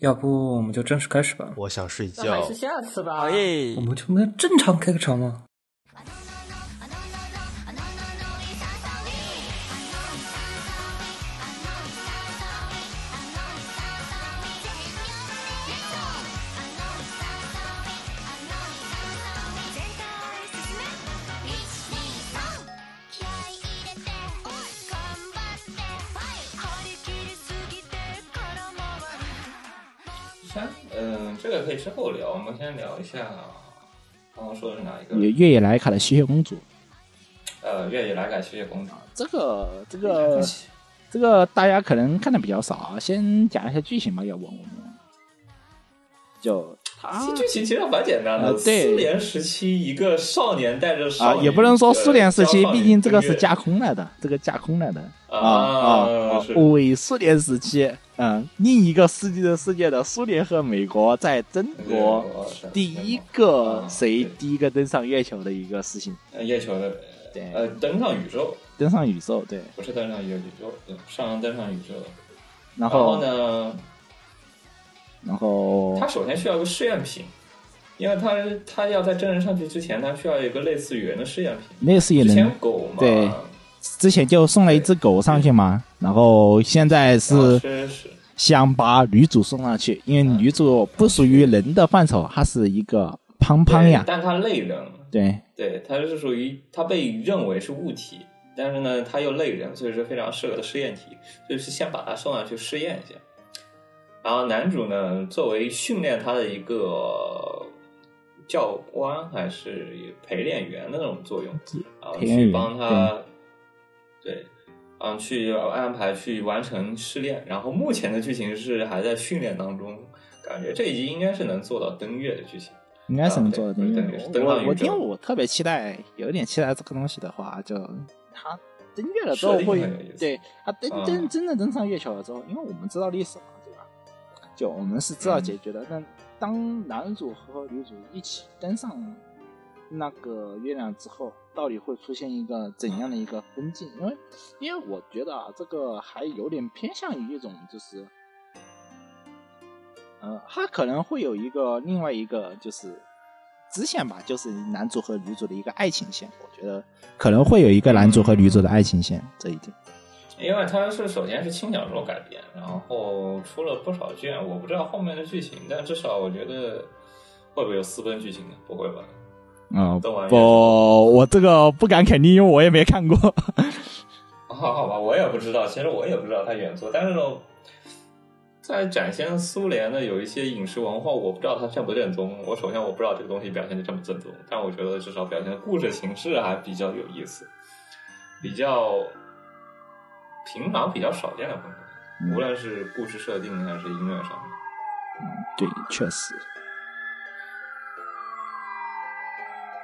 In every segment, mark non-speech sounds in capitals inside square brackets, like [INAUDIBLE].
要不我们就正式开始吧？我想睡那还觉是。下次吧。好耶我！们就没有正常开个场吗？个可以之后聊。我们先聊一下刚刚说的是哪一个？越越野莱卡的吸血公主，呃，越野莱卡吸血公主。这个这个这个大家可能看的比较少啊，先讲一下剧情吧，要不我们就他其实剧情其实蛮简单的，呃对。苏联时期一个少年带着少啊，也不能说苏联时期，呃毕竟这个是架空来的，这个架空来的啊啊伪苏联时期，嗯，另一个世纪的世界的苏联和美国在争夺第一个谁第一个登上月球的一个事情，呃月球的对呃登上宇宙，登上宇宙，对，不是登上宇宙，对上登上宇宙。然后呢，然后他首先需要一个试验品，因为他他要在真人上去之前，他需要一个类似于人的试验品。类似于之前，狗嘛，对之前就送了一只狗上去嘛，然后现在啊是想把女主送上去，因为女主不属于人的范畴，她是一个胖胖呀，但她类人，对，对，它是属于它被认为是物体，但是呢，它又类人，所以是非常适合的试验体，所以是先把它送上去试验一下。然后男主呢，作为训练他的一个教官还是陪练员的那种作用，然后去帮他，对，嗯，去安排去完成试炼。然后目前的剧情是还在训练当中，感觉这一集应该是能做到登月的剧情。应该是能做的。啊对因为对对登我我上宇宙因为我特别期待，有点期待这个东西的话，就他登月了之后会对他登啊登真的登上月球了之后，因为我们知道历史嘛？就我们是知道解决的。但当男主和女主一起登上那个月亮之后，到底会出现一个怎样的一个分镜？因为因为我觉得啊，这个还有点偏向于一种就是。呃，他可能会有一个另外一个就是支线吧，就是男主和女主的一个爱情线。我觉得可能会有一个男主和女主的爱情线这一点。因为它是首先是轻小说改编，然后出了不少卷，我不知道后面的剧情，但至少我觉得会不会有私奔剧情呢？不会吧？嗯，动完不，我这个不敢肯定，因为我也没看过。好好吧，我也不知道，其实我也不知道它原作，但是呢，在展现苏联的有一些饮食文化，我不知道它正不正宗。我首先我不知道这个东西表现的正不正宗，但我觉得至少表现的故事形式还比较有意思，比较平常、比较少见的风格，无论是故事设定还是音乐上面。对，确实，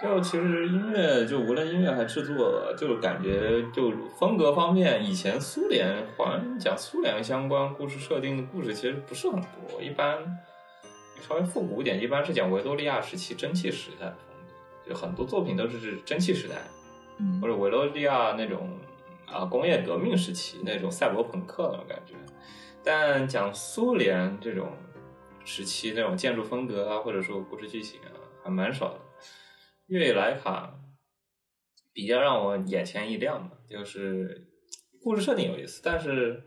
就其实音乐，就无论音乐还制作，就感觉就风格方面，以前苏联好像讲苏联相关故事设定的故事其实不是很多，一般稍微复古一点，一般是讲维多利亚时期蒸汽时代的风格，就很多作品都是蒸汽时代嗯。或者维多利亚那种啊工业革命时期那种赛博朋克那种感觉，但讲苏联这种时期那种建筑风格啊，或者说故事剧情啊，还蛮少的。越野莱卡比较让我眼前一亮的，就是故事设定有意思，但是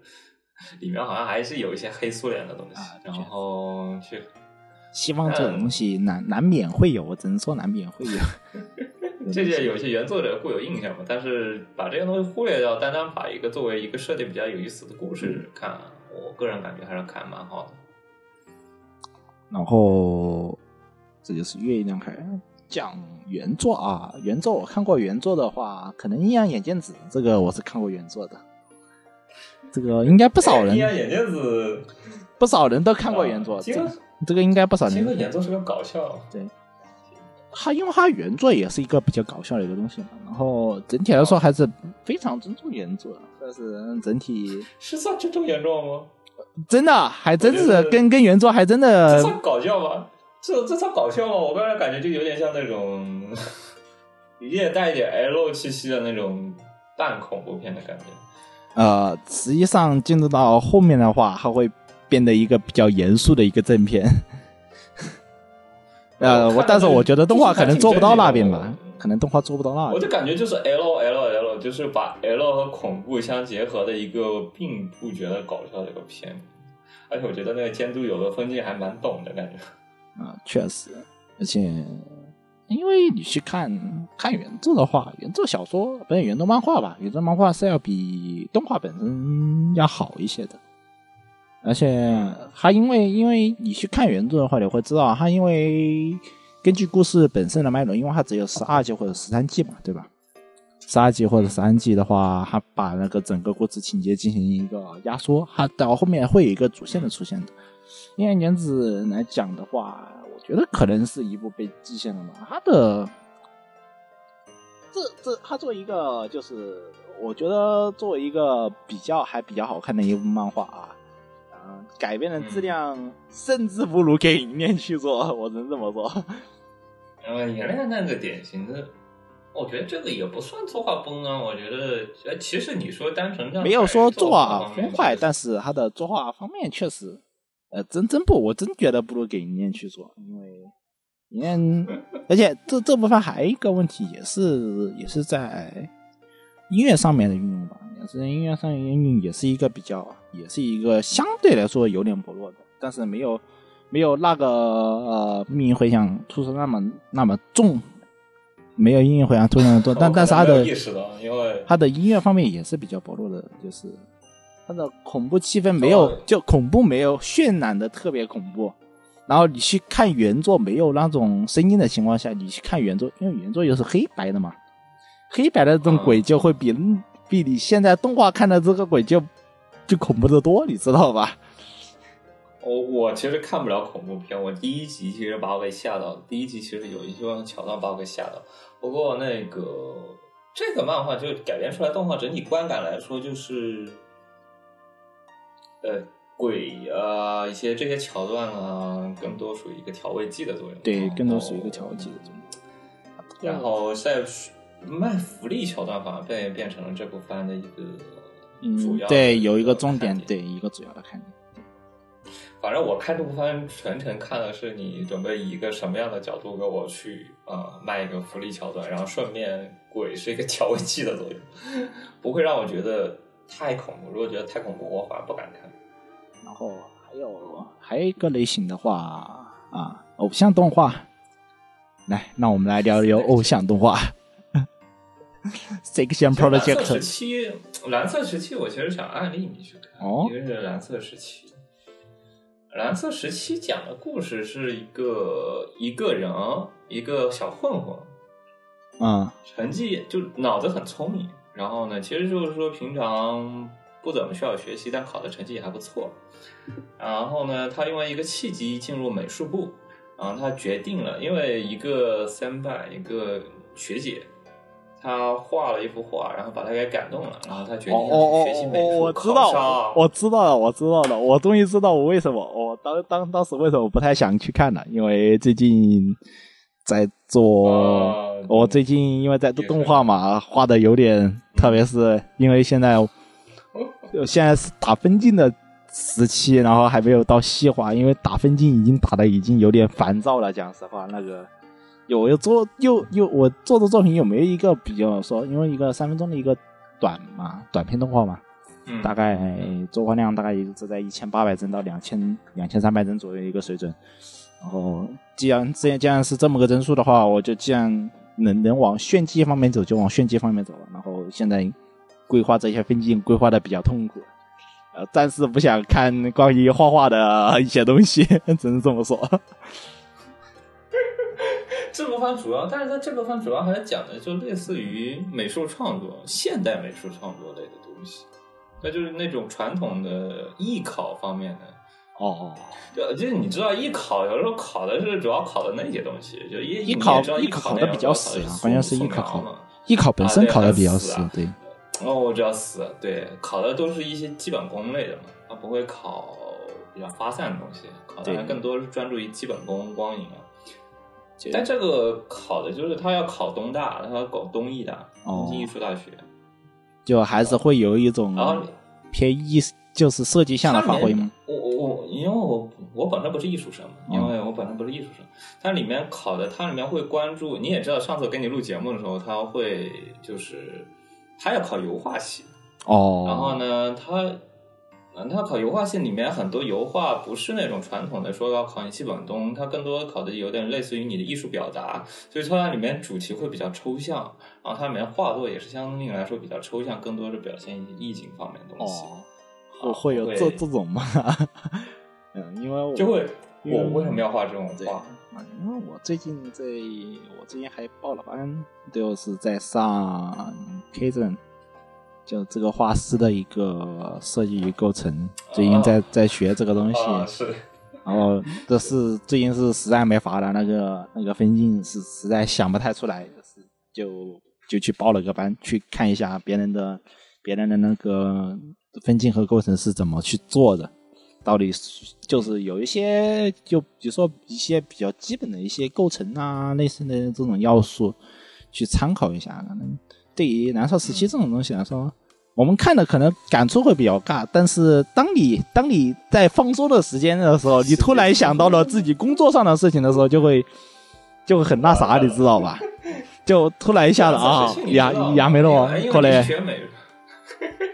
里面好像还是有一些黑苏联的东西，啊然后去希望这种东西难难免会有，我只能说难免会有。[LAUGHS] 这些有些原作者固有印象嘛，但是把这些东西忽略掉，单单把一个作为一个设定比较有意思的故事看，我个人感觉还是看蛮好的。然后这就是月亮开讲原作啊，原作我看过原作的话，可能阴阳眼镜子这个我是看过原作的，这个应该不少人 [LAUGHS] 阴阳眼镜子不少人都看过原作，这啊这个应该不少其实人。原作是个搞笑，它因为它原作也是一个比较搞笑的一个东西嘛，然后整体来说还是非常尊重原作的，但是整体是算尊重原作吗？真的还真是跟跟原作还真这的算搞笑吗？这这算搞笑吗？我个人感觉就有点像那种，[LAUGHS] 也带一点 L 气息的那种半恐怖片的感觉。呃，实际上进入到后面的话，它会变得一个比较严肃的一个正片。呃，我但是我觉得动画可能做不到那边吧可能动画做不到那我。就感觉就是 L L L，就是把 L 和恐怖相结合的一个，并不觉得搞笑的一个片。而且我觉得那个监督有的分镜还蛮懂的感觉。[LAUGHS] 啊，确实，而且因为你去看看原著的话，原著小说不是原著漫画吧？原著漫画是要比动画本身要好一些的。而且它因为因为你去看原著的话，你会知道它因为根据故事本身的脉络，因为它只有十二集或者十三季嘛，对吧？十二集或者十三季的话，它把那个整个故事情节进行一个压缩，它到后面会有一个主线的出现的。因为年子来讲的话，我觉得可能是一部被极限了吧。它的这这，它作为一个就是，我觉得作为一个比较还比较好看的一部漫画啊，改编的质量甚至不如给银链去做，[LAUGHS] 我只能这么说。呃，原来那个典型的，我觉得这个也不算作画崩啊。我觉得，呃，其实你说单纯这样没有说作画崩坏，但是他的作画方面确实，呃，真真不，我真觉得不如给银链去做，因为银链，[LAUGHS] 而且这这部分还有一个问题，也是也是在音乐上面的运用吧，也是音乐上面运用，也是一个比较，也是一个相对来说有点薄弱的，但是没有没有那个呃命运回响突出那么那么重，没有音乐回响突出那么多，[LAUGHS] 但但是他的意识到，因为他的音乐方面也是比较薄弱的，就是他的恐怖气氛没有，哦就恐怖没有渲染的特别恐怖。然后你去看原作没有那种声音的情况下，你去看原作，因为原作又是黑白的嘛，黑白的这种鬼就会比、比你现在动画看的这个鬼就就恐怖的多，你知道吧？[LAUGHS] 我我其实看不了恐怖片，我第一集其实把我给吓到了，第一集其实有一些桥段把我给吓到。不过那个这个漫画就改编出来动画整体观感来说，就是呃鬼啊一些这些桥段啊，更多属于一个调味剂的作用。对，更多属于一个调味剂的作用。然后在卖福利桥段反而变变成了这部番的一个主要嗯对，有一个重点，对，一个主要的看点。反正我看这部番全程看的是你准备以一个什么样的角度给我去呃卖一个福利桥段，然后顺便鬼是一个调味剂的作用，不会让我觉得太恐怖。如果觉得太恐怖，我反而不敢看。然后还有还有一个类型的话啊，偶像动画。来，那我们来聊聊偶像动画。[LAUGHS] Section 其实蓝色时期，蓝色时期，我其实想案例你去看，哦一个是蓝色时期。蓝色时期讲的故事是一个一个人，一个小混混，嗯成绩就脑子很聪明，然后呢，其实就是说平常不怎么需要学习，但考的成绩也还不错。然后呢，他因为一个契机进入美术部，然后他决定了，因为一个三拜一个学姐，她画了一幅画，然后把他给感动了，然后他决定学习美术，哦，我知道，上。我知道了，我知道了，我终于知道我为什么我当当当时为什么不太想去看了，因为最近在做，啊我最近因为在做动画嘛，画的有点，特别是因为现在 [LAUGHS] 现在是打分镜的时期，然后还没有到细化，因为打分镜已经打的已经有点烦躁了。讲实话，那个有又做又又我做的作品有没有一个比较说，因为一个三分钟的一个短嘛，短片动画嘛，嗯大概作画量大概也是在一千八百帧到两千两千三百帧左右一个水准。然后，既然既然既然是这么个帧数的话，我就既然能能往炫技方面走，就往炫技方面走了。然后现在规划这些分镜规划的比较痛苦，呃，暂时不想看关于画画的一些东西，[LAUGHS] 只能这么说。这部番主要，但是它这部番主要还是讲的就类似于美术创作、现代美术创作类的东西，那就是那种传统的艺考方面的。哦，就就是你知道艺考有时候考的是主要考的那些东西，就艺艺考艺考考的比较死啊，关键是艺考。艺考本身考的比较死啊对。哦，我知道死，对，考的都是一些基本功类的嘛，它不会考比较发散的东西，考的还更多是专注于基本功、光影啊。就但这个考的就是他要考东大，他要搞东艺大，哦。东京艺术大学。就还是会有一种然后偏艺，就是设计向的发挥吗？我我我我本身不是艺术生嘛，因为我本身不是艺术生，它里面考的，它里面会关注，你也知道，上次给你录节目的时候，他会就是他要考油画系，哦，然后呢，他嗯，他考油画系里面很多油画不是那种传统的说要考你基本功，它更多考的有点类似于你的艺术表达，所以说它里面主题会比较抽象，然后它里面画作也是相对来说比较抽象，更多的表现一些意境方面的东西。哦，会会有这这种吗？[LAUGHS] 嗯，因为我就会，我为什么要画这种，画？啊因为我最近在，我最近还报了班，就是在上 K 镇，就这个画师的一个设计与构成，最近在在学这个东西。啊，是，然后这是最近是实在没法了，那个那个分镜是实在想不太出来，就是就就去报了个班，去看一下别人的别人的那个分镜和构成是怎么去做的，到底是就是有一些就比如说一些比较基本的一些构成啊，类似的这种要素去参考一下。可能对于蓝色时期这种东西来说，我们看的可能感触会比较尬，但是当你当你在放松的时间的时候，你突然想到了自己工作上的事情的时候，就会就会很那啥，你知道吧？[LAUGHS] 就突然一下子啊，牙牙没了哦，可可能。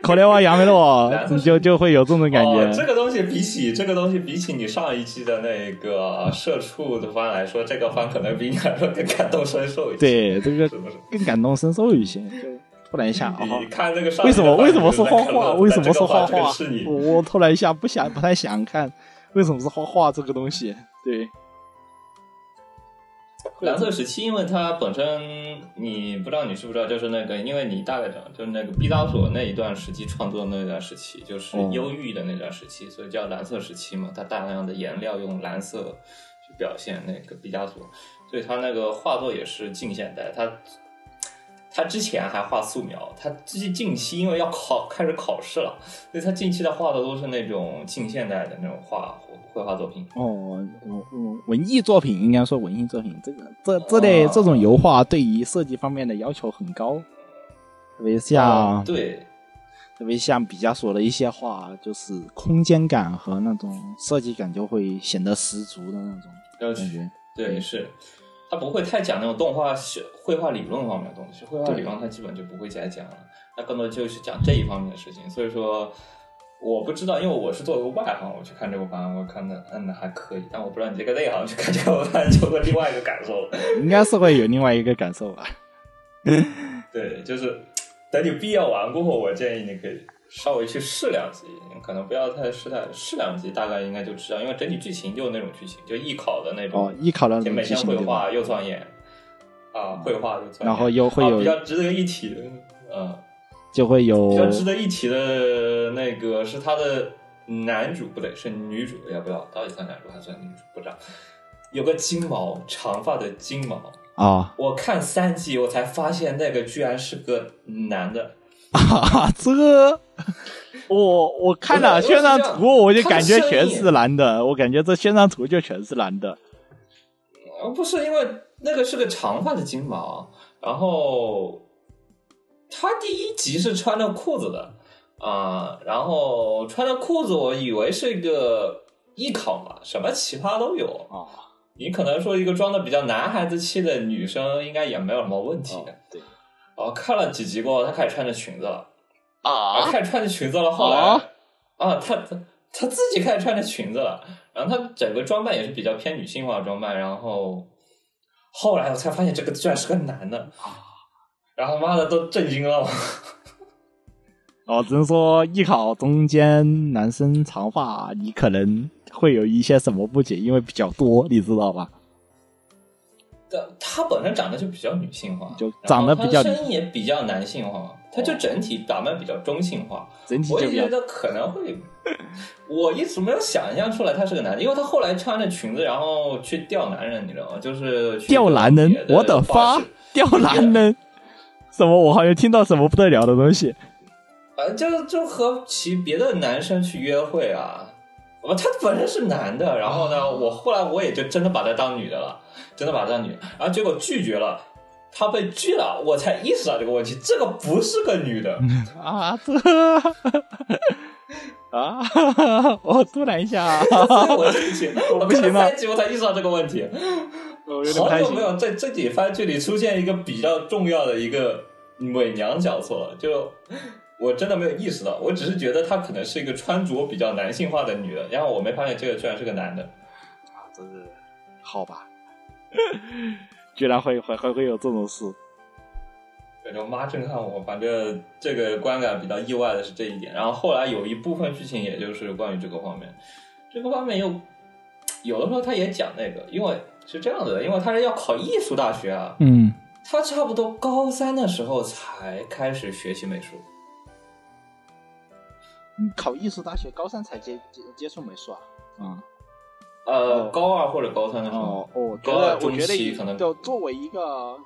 可能我牙没了哦 [LAUGHS] 就就会有这种感觉，这。个东西比起这个东西比起你上一期的那个社畜的番来说，这个番可能比你来说更感同身受一些。对，这个？更感同身受一些，就突然一下啊。你看那个上为什么为什么是是画画？为什么是画画？是你我我突然一下不想不太想看，为什么是画画这个东西？对，蓝色时期，因为它本身你不知道你知不知道，就是那个，因为你大概讲就是那个毕加索那一段时期创作的那段时期，就是哦忧郁的那段时期，所以叫蓝色时期嘛。它大量的颜料用蓝色去表现那个毕加索，所以他那个画作也是近现代。他他之前还画素描，他近近期因为要考开始考试了，所以他近期的画的都是那种近现代的那种画绘画作品。哦，文艺作品应该说文艺作品，这个这这类哦这种油画对于设计方面的要求很高，特别像、哦对，特别像毕加索的一些画，就是空间感和那种设计感就会显得十足的那种要感觉。对，是，他不会太讲那种动画是绘画理论方面的东西，绘画理论他基本就不会再讲了，他更多就是讲这一方面的事情。所以说，我不知道，因为我是作为外行，我去看这个番，我看的嗯还可以，但我不知道你这个内行去看这个番就会另外一个感受了。[LAUGHS] 应该是会有另外一个感受吧。[LAUGHS] 对，就是等你毕业完过后，我建议你可以稍微去试两集，可能不要太试太试两集，大概应该就知道，因为整体剧情就那种剧情，就艺考的那种哦，艺考的那先每天种剧情对吧绘画？又钻研啊，绘画又钻研，然后又会有啊比较值得一提的，嗯，就会有比较值得一提的那个是他的男主不对，是女主，也不知道？到底算男主还是算女主？不知道。有个金毛，长发的金毛，啊我看三集我才发现那个居然是个男的。啊，这我我看了宣传图，我就感觉全是男的，我感觉这宣传图就全是男的。呃，不是因为那个是个长发的金毛，然后他第一集是穿着裤子的啊、然后穿着裤子，我以为是一个艺考嘛，什么奇葩都有。啊，你可能说一个装的比较男孩子气的女生，应该也没有什么问题。哦对哦，看了几集过后，她开始穿着裙子了，啊，啊开始穿着裙子了。后来啊啊，她她她自己开始穿着裙子了，然后她整个装扮也是比较偏女性化的装扮，然后后来我才发现这个居然是个男的，然后妈的都震惊了。哦，只能说艺考中间男生长发，你可能会有一些什么不解，因为比较多，你知道吧？但她本身长得就比较女性化，就长得比较声音也比较男性化，她就整体打扮比较中性化。整体我也觉得可能会，我一直没有想象出来他是个男的，因为他后来穿着裙子，然后去钓男人，你知道吗？就是去钓男人我的发钓男人，什么？我好像听到什么不得了的东西。反正就就和其别的男生去约会啊。我他本身是男的，然后呢，我后来我也就真的把他当女的了，真的把他当女的，然后结果拒绝了，他被拒了，我才意识到这个问题，这个不是个女的，[LAUGHS] 啊，这啊，我突然一下，[LAUGHS] 我这一集，我不行了看三集我才意识到这个问题。[LAUGHS] 好久没。有在这几番剧里出现一个比较重要的一个伪娘角色了，就我真的没有意识到，我只是觉得她可能是一个穿着比较男性化的女的，然后我没发现这个居然是个男的。啊，真是好吧，[LAUGHS] 居然会会还会有这种事。感觉妈震撼我，反正这个观感比较意外的是这一点。然后后来有一部分剧情，也就是关于这个方面，这个方面又有的时候他也讲那个，因为是这样子的，因为他是要考艺术大学啊，嗯，他差不多高三的时候才开始学习美术。考艺术大学高三才接接接触美术啊？啊、呃，哦高二或者高三的时候。哦，哦，我觉高二得我觉中期得可能。就作为一个，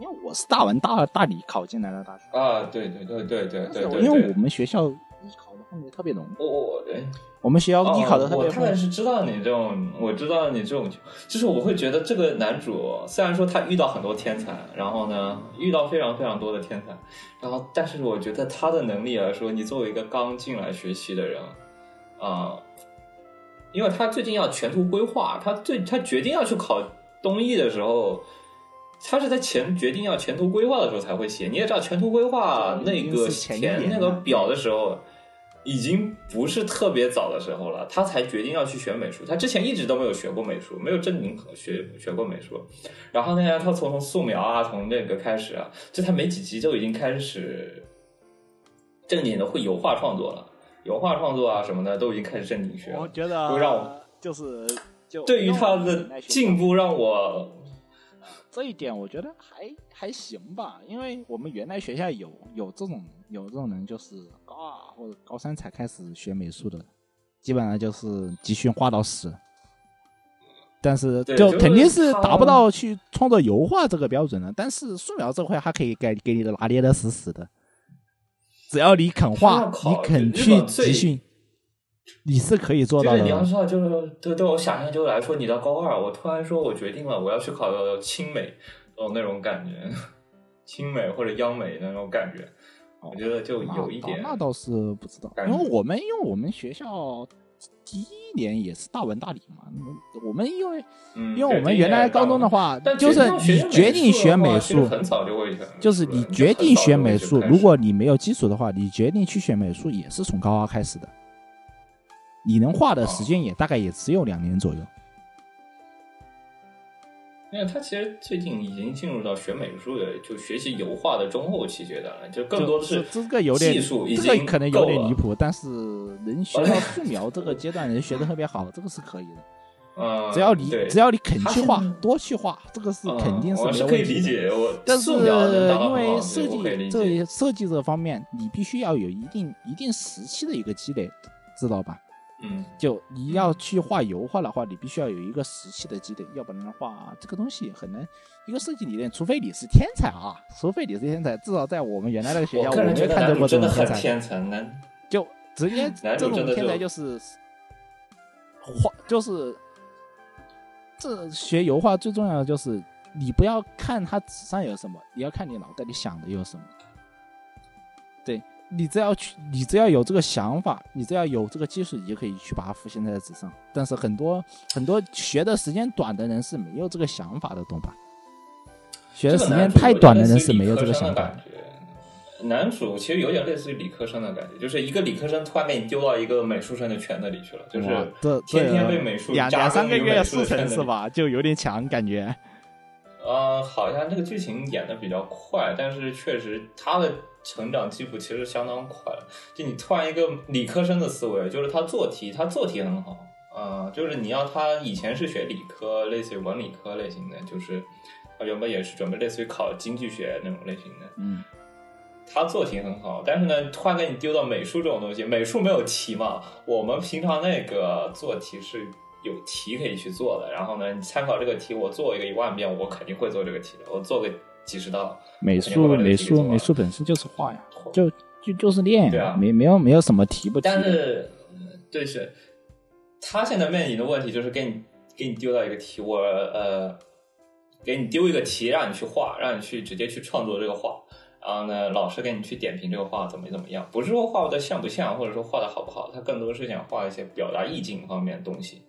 因为我是大文大大理考进来的大学，啊，对对对对对对对，因为我们学校艺考的氛围特别浓，我我对。我们学校艺考的特哦、我大概别丰是知道你这种，我知道你这种，就是我会觉得这个男主虽然说他遇到很多天才，然后呢遇到非常非常多的天才，然后但是我觉得他的能力来说，你作为一个刚进来学习的人，啊、因为他最近要全图规划，他最他决定要去考东艺的时候。他是在前决定要前途规划的时候才会写，你也知道前途规划那个填那个表的时候，已经不是特别早的时候了，他才决定要去学美术。他之前一直都没有学过美术，没有正经学学过美术。然后呢，他从从素描啊，从那个开始啊，就他没几集就已经开始正经的会油画创作了，油画创作啊什么的都已经开始正经学了。我觉得就让我就是就对于他的进步，让我这一点我觉得还还行吧，因为我们原来学校有有这种有这种人，就是高二或者高三才开始学美术的，基本上就是集训画到死。但是就肯定是达不到去创作油画这个标准的，但是素描这块还可以给给你的拿捏的死死的，只要你肯画你肯去集训，你是可以做到就是你要的。知道，就是对对我想象就来说，你到高二，我突然说我决定了，我要去考清美，哦那种感觉，清美或者央美那种感觉，我觉得就有一点那倒是不知道，因为我们因为我们学校第一年也是大文大理嘛，我们因为嗯，因为我们原来高中的话，就是你决定学美术，很早就会，就是你决定学美术，如果你没有基础的话，你决定去学美术也是从高二开始的，你能画的时间也大概也只有两年左右。因为他其实最近已经进入到学美术的，就学习油画的中后期阶段了，就更多的是这个有点技术已这个经可能有点离谱，但是能学到素描这个 [LAUGHS] 阶段能学的特别好，这个是可以的。嗯，只要你只要你肯去画多去画，这个是肯定是没有问题的。可以理解，我但是因为设计解这设计这方面，你必须要有一定一定时期的一个积累，知道吧？嗯，就你要去画油画的话，你必须要有一个时期的积累，要不然的话，这个东西很难。一个设计理念，除非你是天才啊，除非你是天才，至少在我们原来那个学校，我没有看见过这男主真的很种天才。天才，男就直接这种天才就就是画，就是这学油画最重要的就是你不要看它纸上有什么，你要看你脑袋里想的有什么。对你只要去，你只要有这个想法，你只要有这个技术，你就可以去把它浮现在纸上。但是很多很多学的时间短的人是没有这个想法的，懂吧？学的时间太短的人是没有这个想法的。男主其实有点类似于理科生的感觉，就是一个理科生突然给你丢到一个美术生的圈子里去了，就是天天被美术两三个月根于美术速成圈？是吧？就有点强感觉。呃，好像这个剧情演的比较快，但是确实他的成长基础其实相当快了。就你突然一个理科生的思维，就是他做题，他做题很好，啊、就是你要他以前是学理科，类似于文理科类型的，就是他原本也是准备类似于考经济学那种类型的，嗯，他做题很好，但是呢，突然给你丢到美术这种东西，美术没有题嘛，我们平常那个做题是有题可以去做的，然后呢，你参考这个题，我做一个一万遍，我肯定会做这个题的，我做个几十道，美术美术美术本身就是画呀，就就就是练呀，对啊。没没有没有什么提不题但的。是，嗯对是，他现在面临的问题就是给你给你丢到一个题，我呃，给你丢一个题让你去画，让你去直接去创作这个画。然后呢，老师给你去点评这个画怎么怎么样，不是说画的像不像，或者说画的好不好，他更多是想画一些表达意境方面的东西。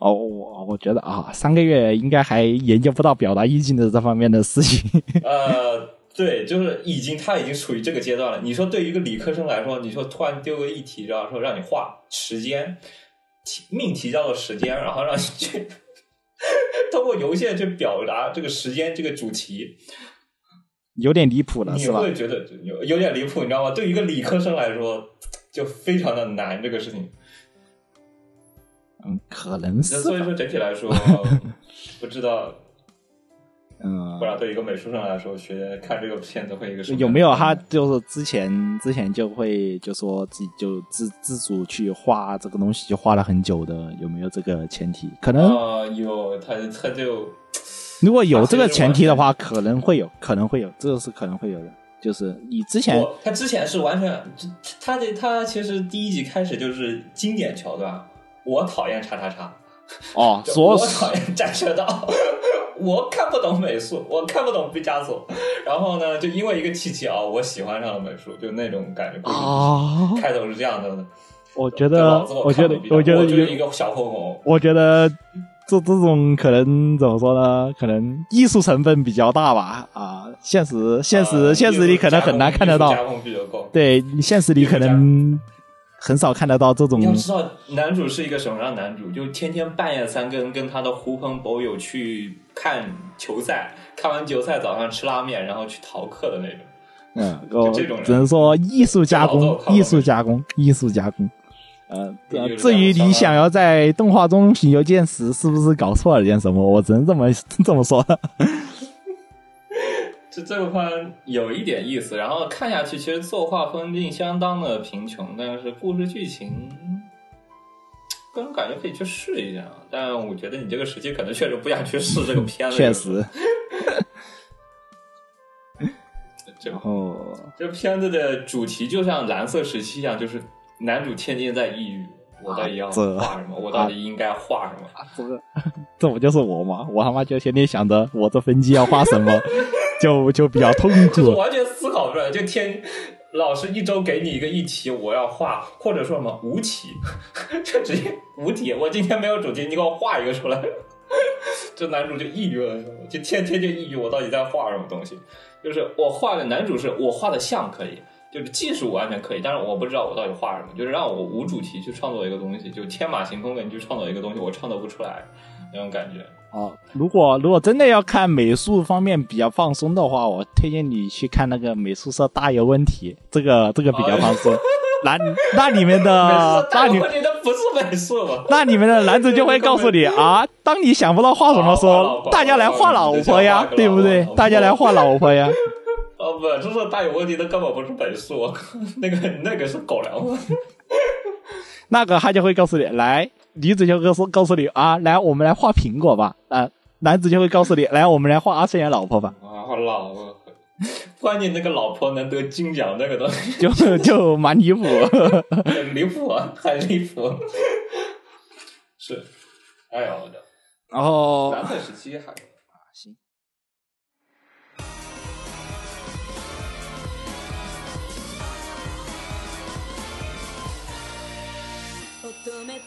哦，我我觉得啊，三个月应该还研究不到表达意境的这方面的事情。[LAUGHS] 呃，对，就是已经他已经处于这个阶段了。你说对于一个理科生来说，你说突然丢个议题，然后说让你画时间，题命题叫做时间，然后让你去通过邮件去表达这个时间这个主题，有点离谱了，你是吧？会觉得有有点离谱，你知道吗？对于一个理科生来说，就非常的难这个事情。嗯，可能是。所以说整体来说，[LAUGHS] 不知道嗯不然，对一个美术生来说，学看这个片子会一个有没有他就是之前之前就会就说自己就自自主去画这个东西，就画了很久的，有没有这个前提？可能啊、有他他就如果有这个前提的话，可能会有，可能会有，这个是可能会有的。就是你之前他之前是完全他的他其实第一集开始就是经典桥段，我讨厌叉叉叉，哦，[LAUGHS] 就所我讨厌战车道，[LAUGHS] 我看不懂美术，我看不懂毕加索，然后呢，就因为一个契机啊，我喜欢上了美术，就那种感觉。啊，开头是这样的，我觉得我觉得我觉得就是一，个小混混，我觉得这这种可能怎么说呢？可能艺术成分比较大吧。啊，现实现实呃现实里可能很难看得到。对，你现实里可能很少看得到这种你要知道，男主是一个什么样的男主？就天天半夜三更跟他的狐朋狗友去看球赛，看完球赛早上吃拉面，然后去逃课的那种。嗯，就这种人只能说艺术加工艺术加工，艺术加工。呃，艺术加工至于你想要在动画中寻求见识，是不是搞错了点什么？我只能这么 [LAUGHS] 这么说。这这个番有一点意思，然后看下去，其实作画分镜相当的贫穷，但是故事剧情，个人感觉可以去试一下。但我觉得你这个时期可能确实不想去试这个片子。[LAUGHS] 确实，[LAUGHS] 这然后这片子的主题就像蓝色时期一样，就是男主天天在抑郁，我到底要画什么？我到底应该画什么？这个 [LAUGHS] 这不就是我吗？我他妈就天天想着我这分机要画什么，就就比较痛苦就是。完全思考出来，就天老师一周给你一个议题，我要画，或者说什么无题，[LAUGHS] 就直接无题。我今天没有主题，你给我画一个出来。[LAUGHS] 这男主就抑郁了，就天天就抑郁，我到底在画什么东西？就是我画的男主是我画的像可以，就是技术完全可以，但是我不知道我到底画什么，就是让我无主题去创作一个东西，就天马行空的你去创作一个东西，我创作不出来那种感觉。哦，如果如果真的要看美术方面比较放松的话，我推荐你去看那个美术社大有问题，这个这个比较放松。[LAUGHS] 那那里面的那里但我觉得不是美术吧？那里面的男主就会告诉你 [LAUGHS] 啊，当你想不到画什么时候，大家来画老婆呀对不对？大家来画老婆呀。哦不，这是大有问题的，根本不是美术，[LAUGHS] 那个那个是狗粮。那个他就会告诉你，来，女子就告诉告诉你啊，来，我们来画苹果吧。啊，男子就会告诉你，[LAUGHS] 来，我们来画二次元老婆吧。啊，老婆，[LAUGHS] 关键那个老婆能得金奖，那个东西就就蛮离谱。很 [LAUGHS] 离谱啊，很离谱。是，哎呦我的，然后时期还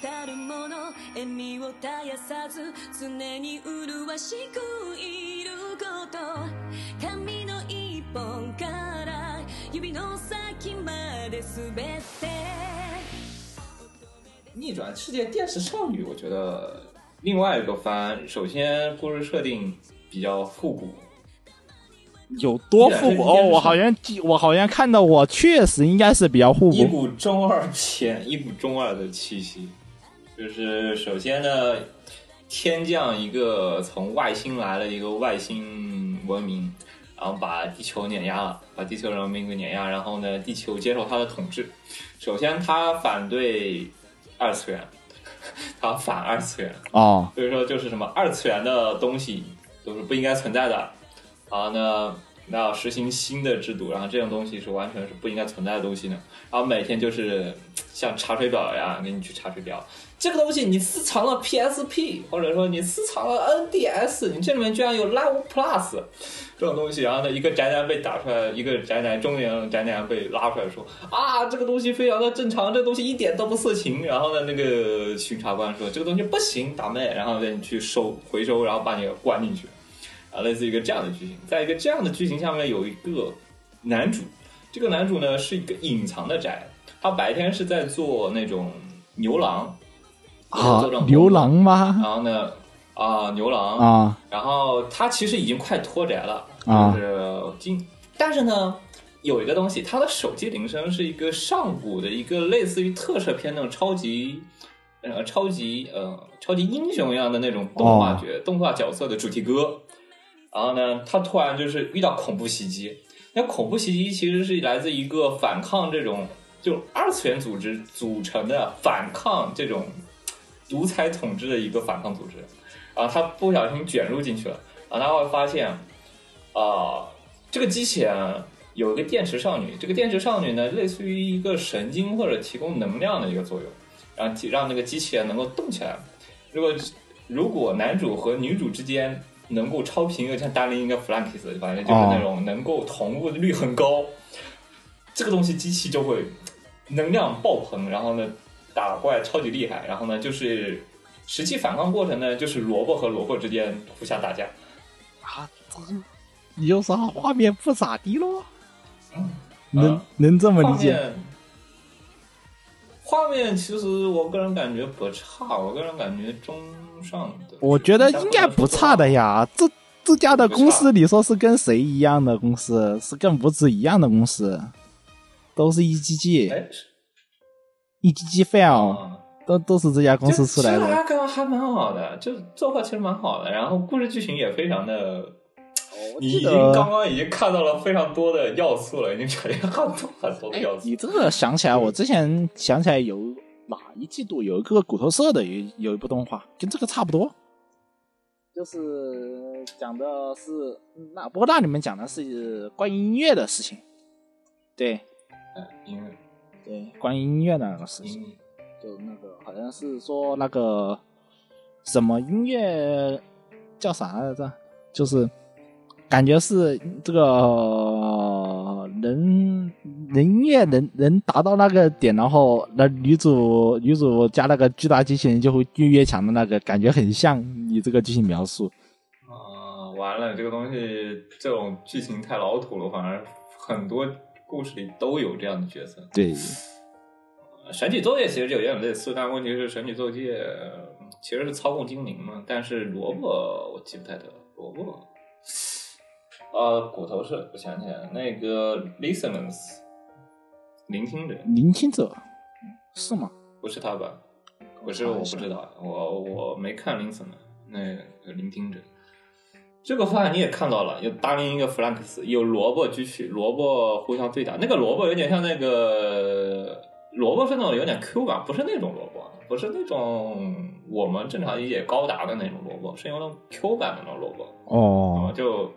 たるもの笑みを絶やさず常に麗しくいること髪の一本から指の先まで全て逆转世界电视少女，我觉得另外一个番，首先故事设定比较复古，有多复古哦？依然是我好像记，我好像看到我确实应该是比较复一古。股中二片，一股中二的气息。 就是首先呢，天降一个从外星来了一个外星文明，然后把地球碾压了，把地球人民给碾压，然后呢，地球接受他的统治。首先，他反对二次元，[LAUGHS] 他反二次元，哦，所以说就是什么二次元的东西都是不应该存在的。然后呢，那要实行新的制度，然后这种东西是完全是不应该存在的东西呢。然后每天就是像查水表一样，给你去查水表。这个东西你私藏了 PSP，或者说你私藏了 NDS，你这里面居然有 Live Plus 这种东西，然后呢，一个宅男被打出来，一个宅男中年宅男被拉出来说啊，这个东西非常的正常，这东西一点都不色情。然后呢，那个巡查官说这个东西不行，打妹，然后呢你去收回收，然后把你关进去。啊，类似一个这样的剧情，在一个这样的剧情下面有一个男主，这个男主呢是一个隐藏的宅，他白天是在做那种牛郎，啊牛郎吗？然后呢啊牛郎，啊然后他其实已经快脱宅了，啊就是今，但是呢。有一个东西，他的手机铃声是一个上古的一个类似于特摄片那种超级，呃，超级呃超级英雄一样的那种动画角、动画角色的主题歌。然后呢，他突然就是遇到恐怖袭击。那恐怖袭击其实是来自一个反抗这种就二次元组织组成的反抗这种独裁统治的一个反抗组织。然后他不小心卷入进去了，然后他会发现，啊、这个机器人有一个电池少女，这个电池少女呢，类似于一个神经或者提供能量的一个作用，然后让那个机器人能够动起来。如果如果男主和女主之间能够超频，又像达林一个 Flankis，反正就是那种能够同步率很高，这个东西机器就会能量爆棚，然后呢打怪超级厉害，然后呢就是实际反抗过程呢，就是萝卜和萝卜之间互相打架。啊，你有啥画面不咋地咯？能、啊能这么理解？画面其实我个人感觉不差，我个人感觉中上的。我觉得应该不差的呀。这这家的公司，你说是跟谁一样的公司？是跟五指一样的公司，都是 EGG、哎，是 EGG File，啊，都都是这家公司出来的。就其实还还还蛮好的，就作画其实蛮好的，然后故事剧情也非常的。你已经刚刚已经看到了非常多的要素了，已经呈现很多很多的哎要，素。你这个想起来，我之前想起来有哪一季度有一个骨头社的有有一部动画，跟这个差不多，就是讲的是那不过那里面讲的是关于音乐的事情，对。嗯，音乐。对，关于音乐的那个事情，就那个好像是说那个什么音乐叫啥来着，就是感觉是这个呃人人音乐能能达到那个点，然后那女主女主加那个巨大机器人就会越越强的那个感觉很像你这个剧情描述。啊，完了，这个东西这种剧情太老土了，反而很多故事里都有这样的角色。对，神曲作业其实就有点类似，但问题是神曲奏界呃其实是操控精灵嘛，但是萝卜我记不太得了，萝卜，呃，骨头是我想起来了，那个 listeners 聆听者聆听者是吗？不是他吧？不是，我不知道，我我没看 listener 那个聆听者。这个话你也看到了，有达林一个弗兰克斯，有萝卜继续，萝卜互相对打。那个萝卜有点像那个萝卜是那种有点 Q 版，不是那种萝卜，不是那种我们正常理解高达的那种萝卜，是有那种 Q 版的那种萝卜，啊，哦，就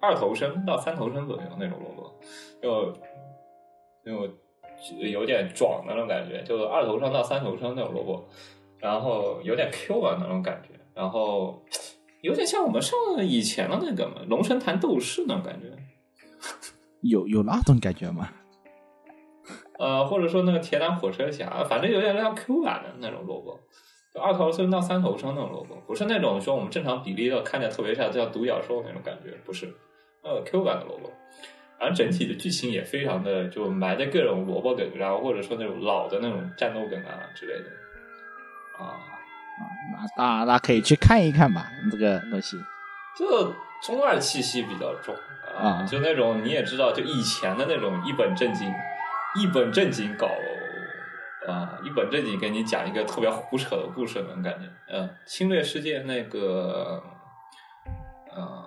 二头身到三头身左右那种萝卜，就就有点壮的那种感觉，就二头身到三头身那种萝卜，然后有点 Q 啊那种感觉，然后有点像我们上以前的那个嘛龙神坛斗士那种感觉，有有那种感觉吗？[LAUGHS] 呃，或者说那个铁胆火车侠，反正有点像 Q 版的那种萝卜，就二头身到三头身那种萝卜，不是那种说我们正常比例的看起来特别像叫独角兽那种感觉，不是，呃 Q 版的萝卜。然后整体的剧情也非常的就埋在各种萝卜梗，然后或者说那种老的那种战斗梗啊之类的，啊，那那那可以去看一看吧，这个东西。就中二气息比较重啊就那种你也知道，就以前的那种一本正经、一本正经搞啊，一本正经给你讲一个特别胡扯的故事那种感觉。嗯，侵略世界那个，呃，啊，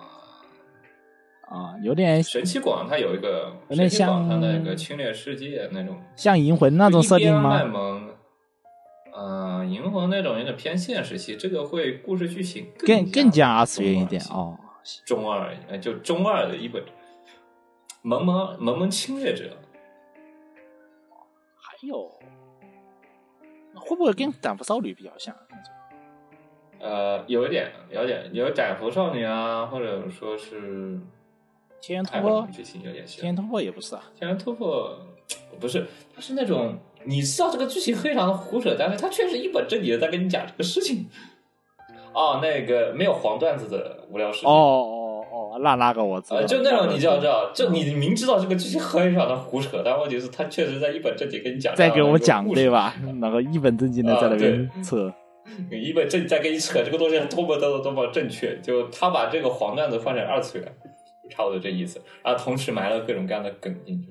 有点神奇广它有一个有点神奇广它像那个侵略世界那种像银魂那种设定就一边卖吗？萌。呃，银魂那种有点偏现实系，这个会故事剧情更更加二次元一点哦。中二，呃，就中二的一本萌萌萌萌侵略者，还有会不会跟斩服少女比较像？呃，有一点，有一点，有斩服少女啊，或者说是天元突破，剧情有点像天。元突破也不是啊。天元突破不是，它是那种你知道这个剧情非常的胡扯，但是它确实一本正经的在跟你讲这个事情。哦，那个没有黄段子的无聊事情。哦哦哦，那那个我知道。呃，就那种你就要知道，就你明知道这个剧情非常的胡扯，但问题是他确实在一本正经跟你讲，在给我讲对对？[LAUGHS] 吧？然后一本正经的在那边扯。一本正在跟你扯这个东西多么多么多么正确，就他把这个黄段子换成二次元，就差不多这意思。然后同时埋了各种各样的梗进去。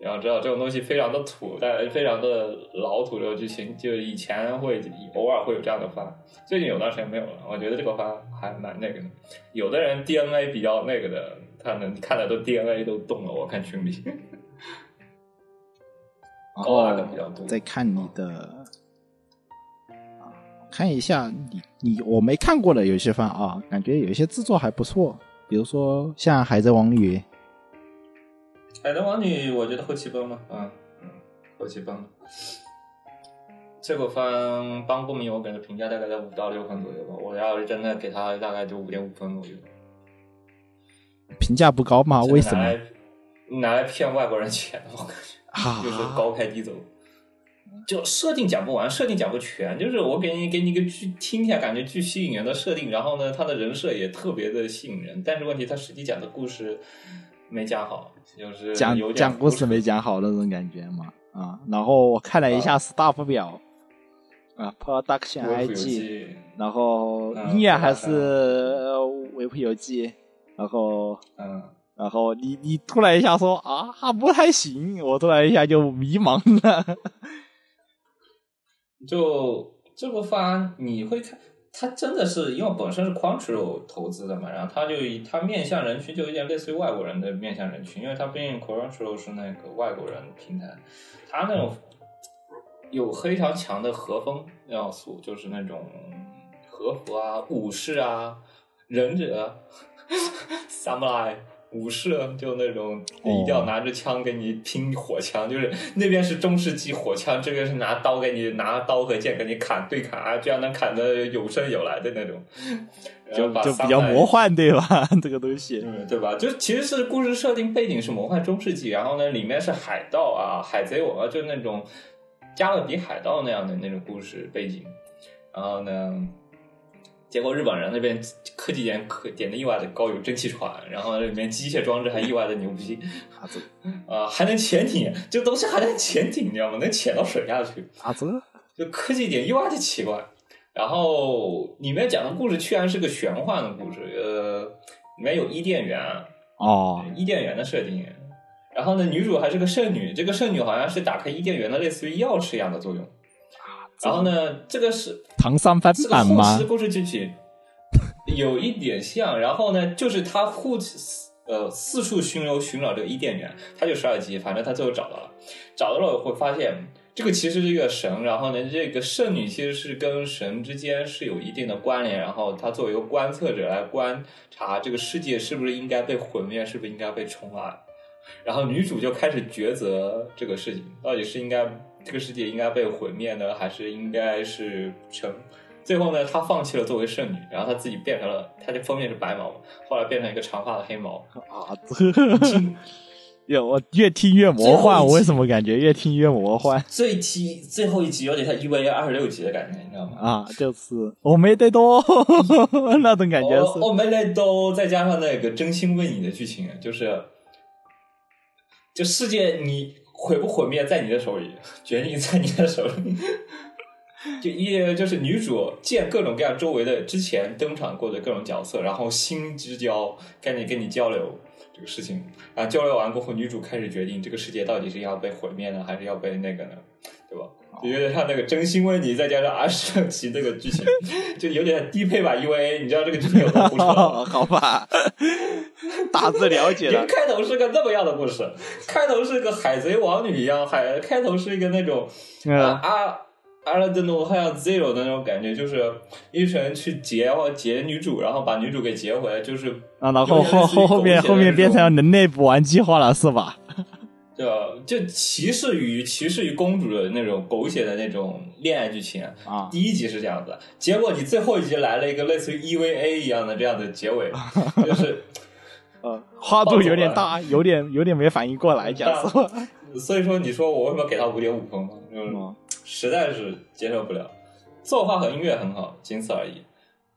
然后知道这种东西非常的土，但非常的老土。这个剧情就以前会偶尔会有这样的番，最近有段时间没有了。我觉得这个番还蛮那个的。有的人 DNA 比较那个的，他能看的都 DNA 都动了。我看群里，[LAUGHS] 然高大后的比较多再看你的啊，看一下你你我没看过的有些番啊，感觉有些制作还不错，比如说像《海贼王女》，海贼王女，我觉得后期崩了，啊嗯，后期崩了。这个番帮不明，我给的评价大概在五到六分左右吧。我要是真的给他，大概就五点五分左右。评价不高吗？为什么拿来拿来骗外国人钱，我感觉啊？就是高开低走。就设定讲不完，设定讲不全，就是我给你给你一个剧听一下感觉巨吸引人的设定，然后呢，他的人设也特别的吸引人，但是问题他实际讲的故事没讲好，就是讲有讲故事没讲好那种感觉嘛啊。然后我看了一下 staff 表啊，production 维普游 IG，然后嗯音乐还是呃维普游记，然后嗯。然后你你突然一下说啊还不太行，我突然一下就迷茫了。就这个番你会看，它真的是因为本身是 Quancho 投资的嘛，然后它就它面向人群就有点类似于外国人的面向人群，因为它毕竟 Crunchyroll 是那个外国人平台，它那种有非常强的和风要素，就是那种和服啊、武士啊、忍者、[LAUGHS] samurai。武士就那种一定要拿着枪跟你拼火枪，就是那边是中世纪火枪，这边是拿刀给你拿刀和剑给你砍对砍啊，这样能砍得有声有来的那种，[LAUGHS] 就比较魔幻，对吧？这个东西，嗯，对吧？就其实是故事设定背景是魔幻中世纪，然后呢，里面是海盗啊、海贼王啊，就那种加勒比海盗那样的那种故事背景。然后呢，结果日本人那边科技点可点的意外的高，有蒸汽船，然后里面机械装置还意外的牛逼，[LAUGHS] 啊还能潜艇，这东西还能潜艇，你知道吗？能潜到水下去。啊这就科技点意外的奇怪。然后里面讲的故事居然是个玄幻的故事，呃，里面有伊甸园，哦伊甸园的设定。然后呢，女主还是个圣女，这个圣女好像是打开伊甸园的类似于钥匙一样的作用。然后呢，这个是唐三番这个版吗？故事剧情有一点像，然后呢，就是他护呃四处巡游寻找这个伊甸园，他就十二级，反正他最后找到了，找到了会发现这个其实是一个神，然后呢，这个圣女其实是跟神之间是有一定的关联，然后他作为一个观测者来观察这个世界是不是应该被毁灭，是不是应该被重来。然后女主就开始抉择这个事情，到底是应该这个世界应该被毁灭呢，还是应该是成？最后呢，她放弃了作为圣女，然后她自己变成了，她的封面是白毛，后来变成一个长发的黑毛。啊 [LAUGHS] 这哟，我越听越魔幻，我为什么感觉越听越魔幻最期最后一集有点像 EVA 二十六集的感觉，你知道吗？啊？就是我没得多 [LAUGHS] 那种感觉是我没得多再加上那个真心为你的剧情，就是就世界你毁不毁灭在你的手里，决定在你的手里。[LAUGHS] 就一就是女主见各种各样周围的之前登场过的各种角色，然后心之交赶紧跟你交流这个事情，然后交流完过后，女主开始决定这个世界到底是要被毁灭呢，还是要被那个呢，对吧？就有点像那个真心为你，再加上阿十六集那个剧情，[LAUGHS] 就有点低配吧 UA，你知道这个剧情有多胡扯吗？好吧，[LAUGHS] 大致了解了。[LAUGHS] 开头是个那么样的故事，开头是个海贼王女一样，海开头是一个那种阿阿拉德诺还有 Zero 的那种感觉，就是一群人去劫劫女主，然后把女主给劫回来，就是啊，然后后后后面后面变成人类补完计划了，是吧？对吧？就歧视与歧视与公主的那种狗血的那种恋爱剧情。啊，第一集是这样子，结果你最后一集来了一个类似于 EVA 一样的这样的结尾，[LAUGHS] 就是呃，跨度有点大，有点有点没反应过来，讲实话。所以说你说我为什么给他五点五分嘛？就是嗯实在是接受不了。作画和音乐很好，仅此而已。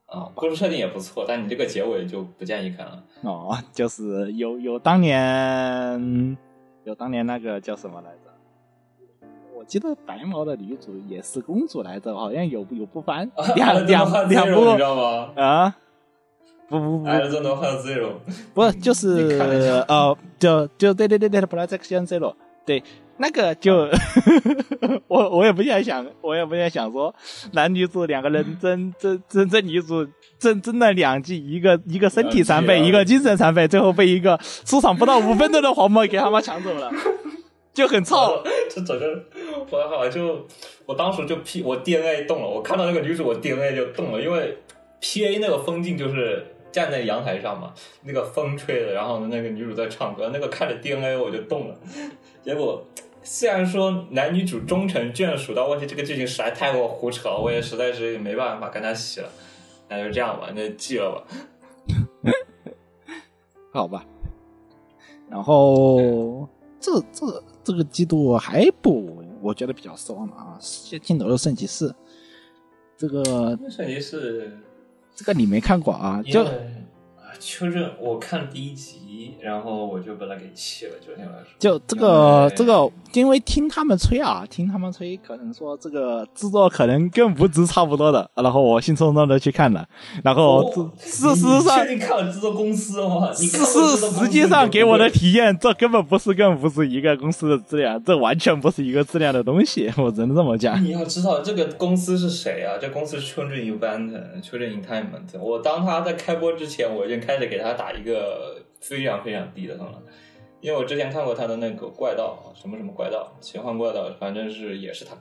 啊，故事设定也不错，但你这个结尾就不建议看了。哦，就是有有当年有当年那个叫什么来着？我记得白毛的女主也是公主来着，好像有有不翻两两两部你知道吗？啊？不不不 Zero，不是，就是你看了一下呃，就就对对对对，Projection Zero，对，那个就 [LAUGHS] 我我也不想想，我也不想想说男女主两个人争 [LAUGHS] 争争争女主争争了两季，一个一个身体残废，一个精神残废，最后被一个出场不到 [LAUGHS] 五分钟的黄毛给他妈抢走了，就很操。这整个我好就我当时就 P 我 DNA 动了，我看到那个女主我 DNA 就动了，因为 PA 那个风景就是站在阳台上嘛，那个风吹的，然后那个女主在唱歌，那个看着 DNA 我就动了，结果。虽然说男女主终成眷属，但问题这个剧情实在太过胡扯了，我也实在是没办法跟他洗了，那就这样吧，那就记了吧。好吧。然后这这这个季度还不我觉得比较失望的啊，《镜头的圣骑士》这个圣骑士这个你没看过啊？就秋正我看第一集，然后我就把他给弃了，昨天晚上。就这个这个，因为听他们吹啊，听他们吹，可能说这个制作可能跟无职差不多的，然后我兴冲冲的去看了，然后哦事事实上你确定看了制作公司吗？你是实际上给我的体验，这根本不是跟不是一个公司的质量，这完全不是一个质量的东西，我只能这么讲。[LAUGHS] 你要知道这个公司是谁啊？这公司是 Children Event、Children Entertainment。我当他在开播之前，我已经开始给他打一个非常非常低的分了。因为我之前看过他的那个怪盗，什么什么怪盗，奇幻怪盗，反正是也是他，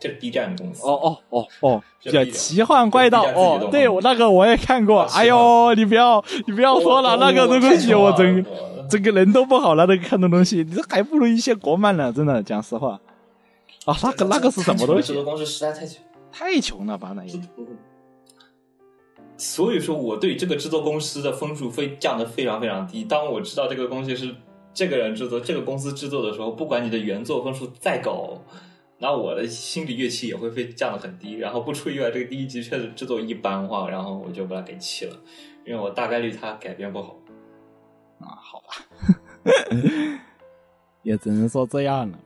这是 B 站的公司。哦哦哦哦，叫奇幻怪盗哦，对我那个我也看过，哎呦，你不要你不要说了，那个东西我整真整个人都不好了，那个看的东西，你这还不如一些国漫呢，真的讲实话。啊，那个那个是什么东西制作？公司实在太穷。太穷了吧那也。所以说，我对这个制作公司的分数非降得非常非常低。当我知道这个东西是这个人制作、这个公司制作的时候，不管你的原作分数再高，那我的心理乐器也会被降得很低。然后不出意外，这个第一集确实制作一般化，然后我就把它给弃了，因为我大概率它改编不好。啊，好吧，也只能说这样了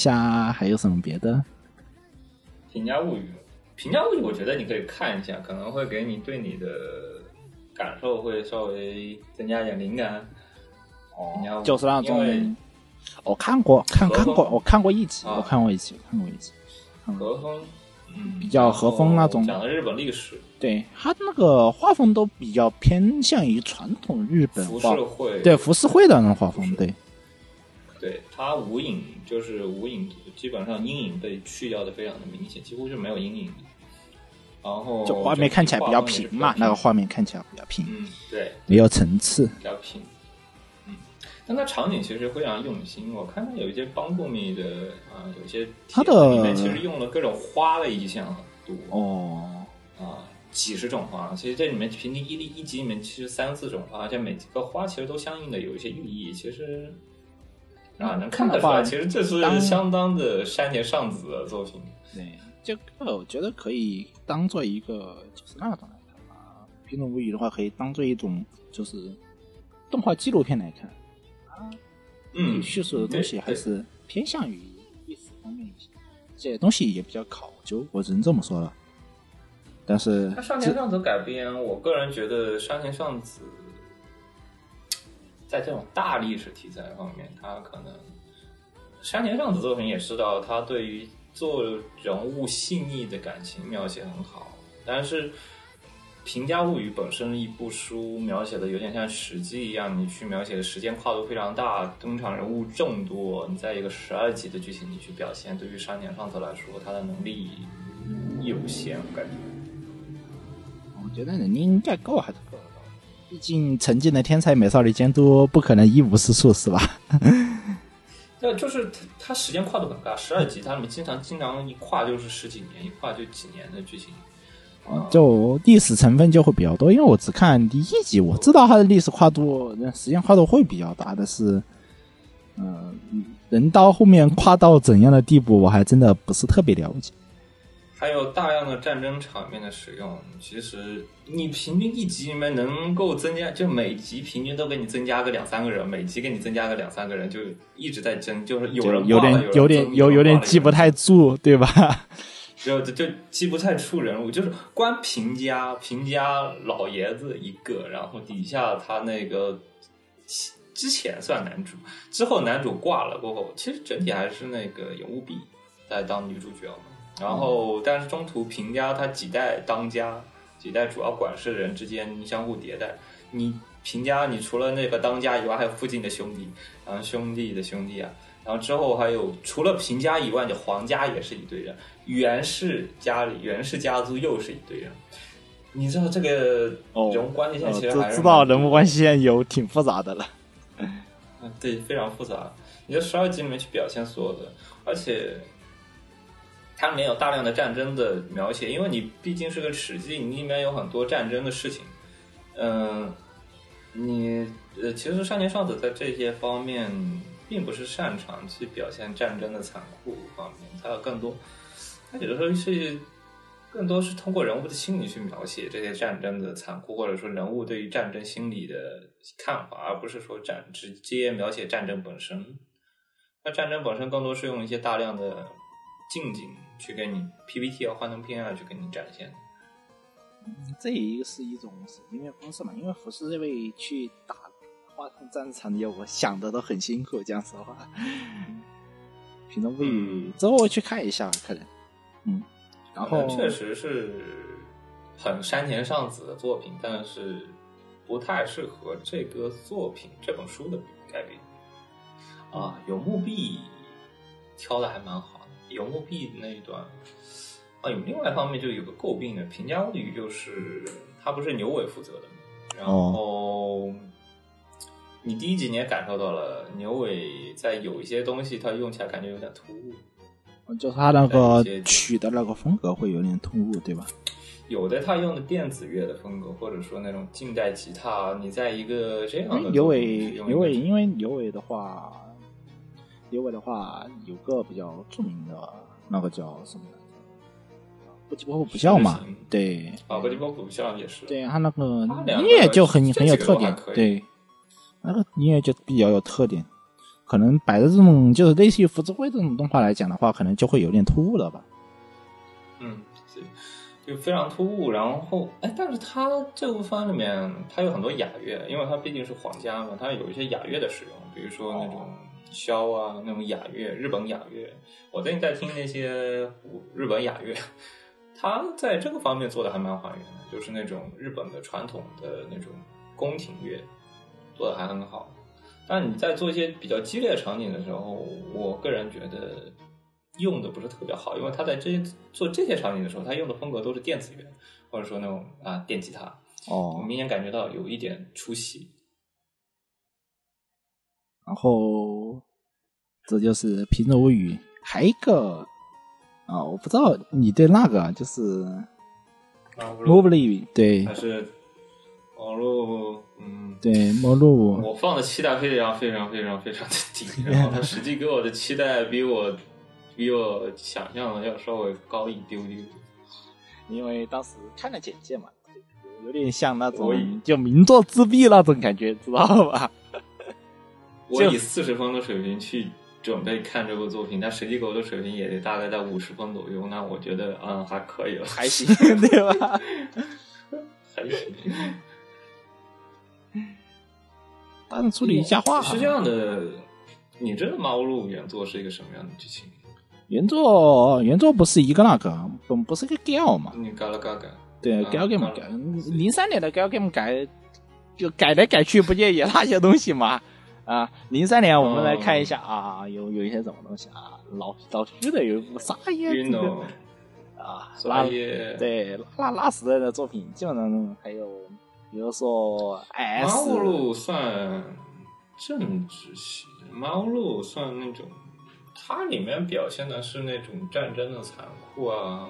下还有什么别的。评价物语，评价物语，我觉得你可以看一下，可能会给你对你的感受会稍微增加一点灵感。评价物语就是那种，我看过，看看过，我看过一集，啊我看过一集，看过一集。和风，嗯，比较和风那种讲的日本历史、对他那个画风都比较偏向于传统日本浮画世，绘，对浮世绘的那种画风，对。对，它无影就是无影，基本上阴影被去掉的非常的明显，几乎是没有阴影的。然后就画面看起来比较平嘛，那个画，面看起来比较平，嗯，对，没有层次。比较平。嗯，但它场景其实非常用心，我看到有一些帮助你的啊，有些它的里面其实用了各种花的意象很多哦，啊，几十种花。其实这里面平均一例一集里面其实三四种花，而且每个花其实都相应的有一些寓意。其实啊，能看得出来，其实这是相当的山田尚子的作品。对，这个我觉得可以当做一个就是那种来看吧，《平种物语》的话，可以当做一种就是动画纪录片来看，嗯，叙述的东西还是偏向于历史方面一些，这些东西也比较考究，我只能这么说了。但是他山田尚子改编，我个人觉得山田尚子在这种大历史题材方面，他可能山田尚子作品也知道，他对于做人物细腻的感情描写很好，但是《平家物语》本身一部书描写的有点像史记一样，你去描写的时间跨度非常大，登场人物众多，你在一个十二集的剧情里去表现，对于山田尚子来说，他的能力有限，我感觉。我觉得能力应该够还是够，毕竟曾经的天才美少女监督不可能一无是处，是吧？[LAUGHS] 那就是它它时间跨度很大，十二集，他们经常经常一跨就是十几年，一跨就几年的剧情。啊就历史成分就会比较多，因为我只看第一集，我知道它的历史跨度、时间跨度会比较大，但是，嗯、人到后面跨到怎样的地步，我还真的不是特别了解。还有大量的战争场面的使用，其实你平均一集里面能够增加，就每集平均都给你增加个两三个人，每集给你增加个两三个人，就一直在争，就是有人有点有点有有点记不，太住，对吧？就就就记不太出人物，就是光平家平家老爷子一个，然后底下他那个之前算男主，之后男主挂了过后，其实整体还是那个有务必在当女主角嘛。然后，但是中途平家他几代当家，几代主要管事的人之间相互迭代。你平家，你除了那个当家以外，还有附近的兄弟，然后兄弟的兄弟啊，然后之后还有除了平家以外，你皇家也是一堆人，袁氏家里袁氏家族又是一堆人。你知道这个哦人物关系线其实还是知道人物关系线有挺复杂的了。嗯，对，非常复杂。你在十二集里面去表现所有的，而且它里面有大量的战争的描写，因为你毕竟是个史记，你里面有很多战争的事情。嗯，你呃，其实山田尚子在这些方面并不是擅长去表现战争的残酷方面，他更多，他有的时候是更多是通过人物的心理去描写这些战争的残酷，或者说人物对于战争心理的看法，而不是说展直接描写战争本身。那战争本身更多是用一些大量的近景去给你 PPT 啊、幻灯片啊去给你展现。这也是一种是音乐方式嘛，因为服饰这位去打花筒战场的业务，想的都很辛苦，讲实话。平常不语之后去看一下，可能，嗯，然后确实是很山田尚子的作品，但是不太适合这个作品这本书的改编。啊，有墓壁挑的还蛮好的，有墓壁那一段。啊，有另外一方面就有个诟病的，平家物语就是他不是牛尾负责的嘛，然后、你第一集你也感受到了牛尾在有一些东西他用起来感觉有点突兀，就他那个曲的那个风格会有点突兀，对吧？有的他用的电子乐的风格，或者说那种近代吉他，你在一个这样的牛尾牛尾，因为牛尾的话，牛尾的话有个比较著名的那个叫什么来着？不吉波普教嘛对啊，格迪波普像也是，对，他那个音乐就很很有特点对，那个音乐就比较有特点。可能摆的这种就是类似于福之会这种动画来讲的话，可能就会有点突兀了吧？嗯，是就非常突兀。然后，哎，但是他这部番里面，它有很多雅乐，因为它毕竟是皇家嘛，它有一些雅乐的使用，比如说那种箫啊，那种雅乐，日本雅乐。我最近在听那些古日本雅乐，他在这个方面做的还蛮还原的，就是那种日本的传统的那种宫廷乐，做的还很好。但你在做一些比较激烈场景的时候，我个人觉得用的不是特别好，因为他在这些做这些场景的时候，他用的风格都是电子乐，或者说那种啊电吉他，我哦，明显感觉到有一点出戏。然后这就是《平日物语》，还一个啊，我不知道你对那个就是啊，Movely 对还是网络，嗯，对末路我放的期待非常非常非常非常的低，然后他实际给我的期待比我比我想象的要稍微高一丢丢。因为当时看了简介嘛，有点像那种就名作自闭那种感觉，知道吧？我以四十分的水平去准备看这部作品，但实际给我的水平也得大概在五十分左右，那我觉得嗯还可以了，还行，[LAUGHS] 对吧？[LAUGHS] 还行。[LAUGHS] 但是处理一下话，是这样的，你知道《猫路》原作是一个什么样的剧情？原作原作不是一个那个，不不是个 gal 嘛？你改了改改，对 game 改，零三年的 gal game 改，就改来改去，不就也那些东西嘛？啊，零三年我们来看一下啊，有有一些什么东西啊？老老虚的有一部啥耶？运动啊，所那以对拉拉时代的作品，基本上还有比如说猫 S 路算政治系，猫路算那种，它里面表现的是那种战争的残酷啊，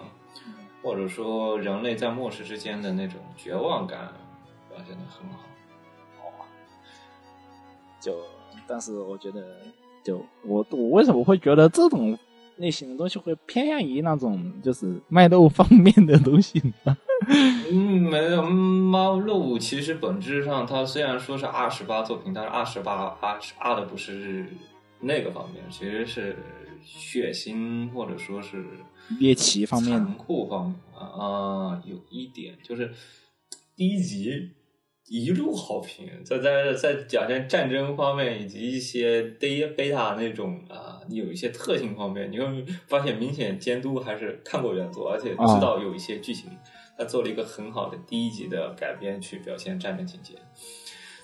或者说人类在末世之间的那种绝望感，表现的很好。就，但是我觉得，就我我为什么会觉得这种类型的东西会偏向于那种就是卖肉方面的东西呢？[LAUGHS] 嗯，没有猫肉，其实本质上它虽然说是二十八作品，但是二十八二十二的不是那个方面，其实是血腥或者说是猎奇方面残酷方面啊、有一点就是第一集一路好评，[LAUGHS] 在在在讲现战争方面以及一些贝贝塔那种啊、有一些特性方面，你会发现明显监督还是看过原作，而且知道有一些剧情，他做了一个很好的第一集的改编去表现战争情节。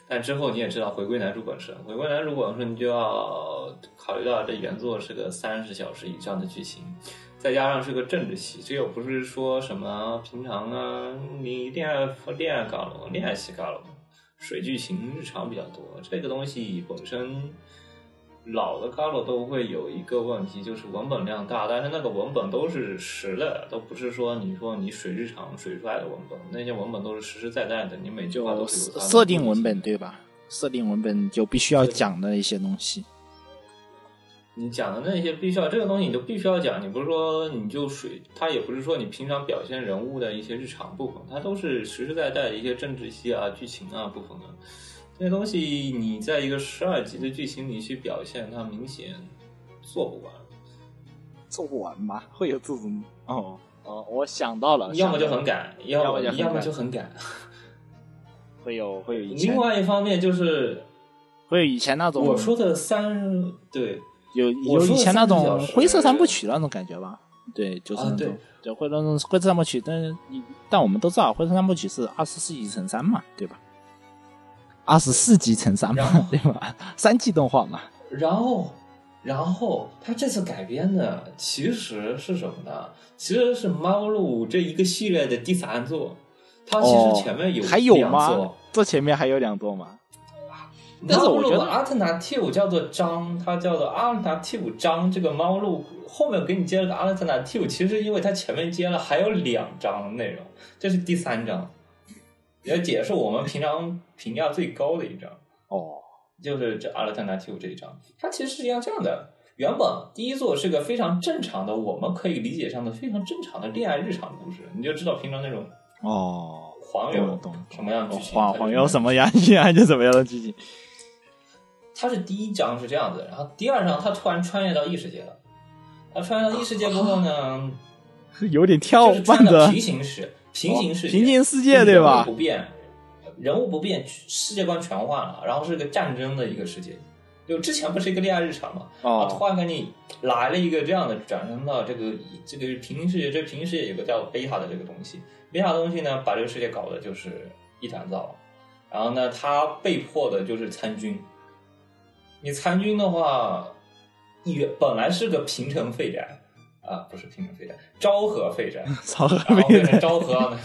但之后你也知道，回归男主本身，回归男主本身，你就要考虑到这原作是个三十小时以上的剧情，再加上是个政治系，这又不是说什么平常啊，你恋爱恋爱搞了，恋爱戏搞了，水剧情日常比较多，这个东西本身。老的 Galo 都会有一个问题，就是文本量大，但是那个文本都是实的，都不是说你说你水日常水出来的文本，那些文本都是实实在在的，你每句话都是有的设定文本对吧？设定文本就必须要讲的一些东西。你讲的那些必须要这个东西，你就必须要讲。你不是说你就水，它也不是说你平常表现人物的一些日常部分，它都是实实在在的一些政治戏啊、剧情啊部分的。这些东西你在一个十二集的剧情里去表现，它明显做不完。做不完吧？会有这种哦哦，我想到了，要么就很赶，要么要么就很赶。会有会有 [LAUGHS] 另外一方面就是会有以前那种我说的三对有有以前那种灰色三部曲那种感觉吧？对，就是那种就会那种灰色三部曲，但是你但我们都知道灰色三部曲是二十四集乘三嘛，对吧？二十四集乘三嘛，对吧？三季动画嘛，然后，然后他这次改编的其实是什么呢？其实是《猫路》这一个系列的第三作。它其哦实前面有还有两吗作？这前面还有两座吗？但是我觉得 alternative 叫做章，它叫做 alternative 章。这个猫路后面给你接了个 alternative，其实因为它前面接了还有两章内容，这是第三章，也解释我们平常评价最高的一章。哦，就是这 alternative 这一章，它其实是一样这样的。原本第一座是个非常正常的，我们可以理解上的非常正常的恋爱日常故事，你就知道平常那种哦，黄油什么样的剧情。黄黄油？什么样，现在就什么样的剧情？它是第一章是这样子，然后第二章他突然穿越到异世界了。他穿越到异世界过后呢，[LAUGHS] 有点跳就是穿慢的到平行世平行世平行世界对吧人物不变，人物不变，世界观全换了，然后是个战争的一个世界。就之前不是一个恋爱日常嘛，啊，哦突然给你来了一个这样的，转生到这个这个平行世界，这平行世界有个叫贝塔的这个东西，贝塔的东西呢，把这个世界搞得就是一团糟，然后呢，他被迫的就是参军。你参军的话，原本来是个平城废宅啊，不是平城废宅，昭和废宅，[LAUGHS] 昭和变成昭和呢，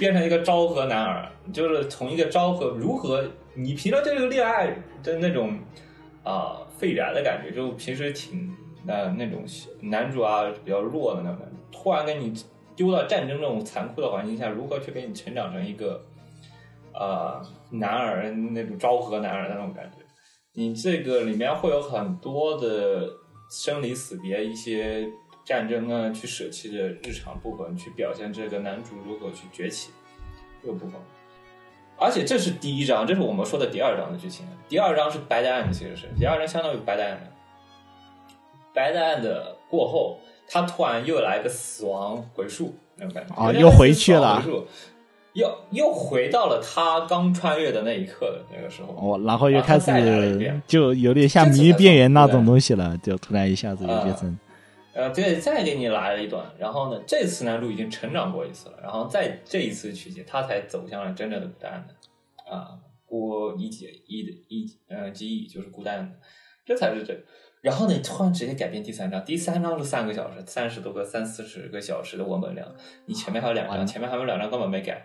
变成一个昭和男儿，就是从一个昭和如何，你平常对这个恋爱的那种啊、废宅的感觉，就平时挺呃那种男主啊比较弱的那种，突然给你丢到战争这种残酷的环境下，如何去给你成长成一个呃男儿那种昭和男儿的那种感觉？你这个里面会有很多的生离死别，一些战争啊，去舍弃的日常部分，去表现这个男主如何去崛起。这个部分。而且这是第一章，这是我们说的第二章的剧情。第二章是 Bad End，其实是第二章相当于 Bad End。Bad End 过后，他突然又来个死亡回溯那种感觉啊又回去了，回溯又又回到了他刚穿越的那一刻的那个时候。哦，然后又开始就有点像迷边缘那种东西了，就突然一下子就变成呃，对，再给你来了一段，然后呢，这次男主已经成长过一次了，然后在这一次取景，他才走向了真正的孤单的啊，孤一己一的一呃记忆就是孤单的，这才是这。然后呢，突然直接改变第三章，第三章是三个小时，三十多个三四十个小时的文本量，你前面还有两章，前面还有两章根本没改，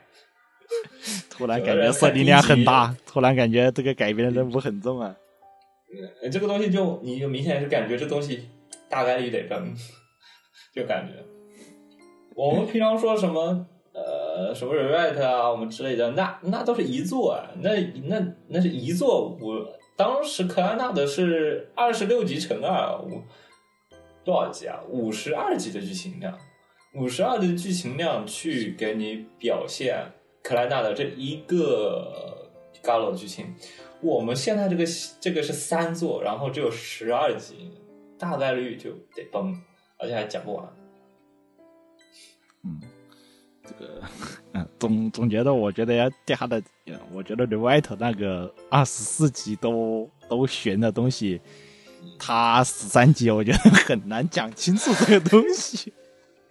[LAUGHS] 突然感觉设定量很大，突然感觉这个改编的任务很重啊。呃这个东西就你就明显是感觉这东西大概率得崩，就感觉我们平常说什么呃什么 rewrite 啊，我们之类的，那那都是一座啊，那那那是一座，我当时克拉纳的是二十六级乘二，我多少级啊？五十二级的剧情量，五十二的剧情量去给你表现克莱纳的这一个 Galo 的剧情。我们现在这个这个是三座，然后只有十二集，大概率就得崩，而且还讲不完。嗯这个，嗯，总总觉得，我觉得要掉下的，我觉得 r e w i t 那个二十四集都都悬的东西，他十三集，我觉得很难讲清楚这个东西。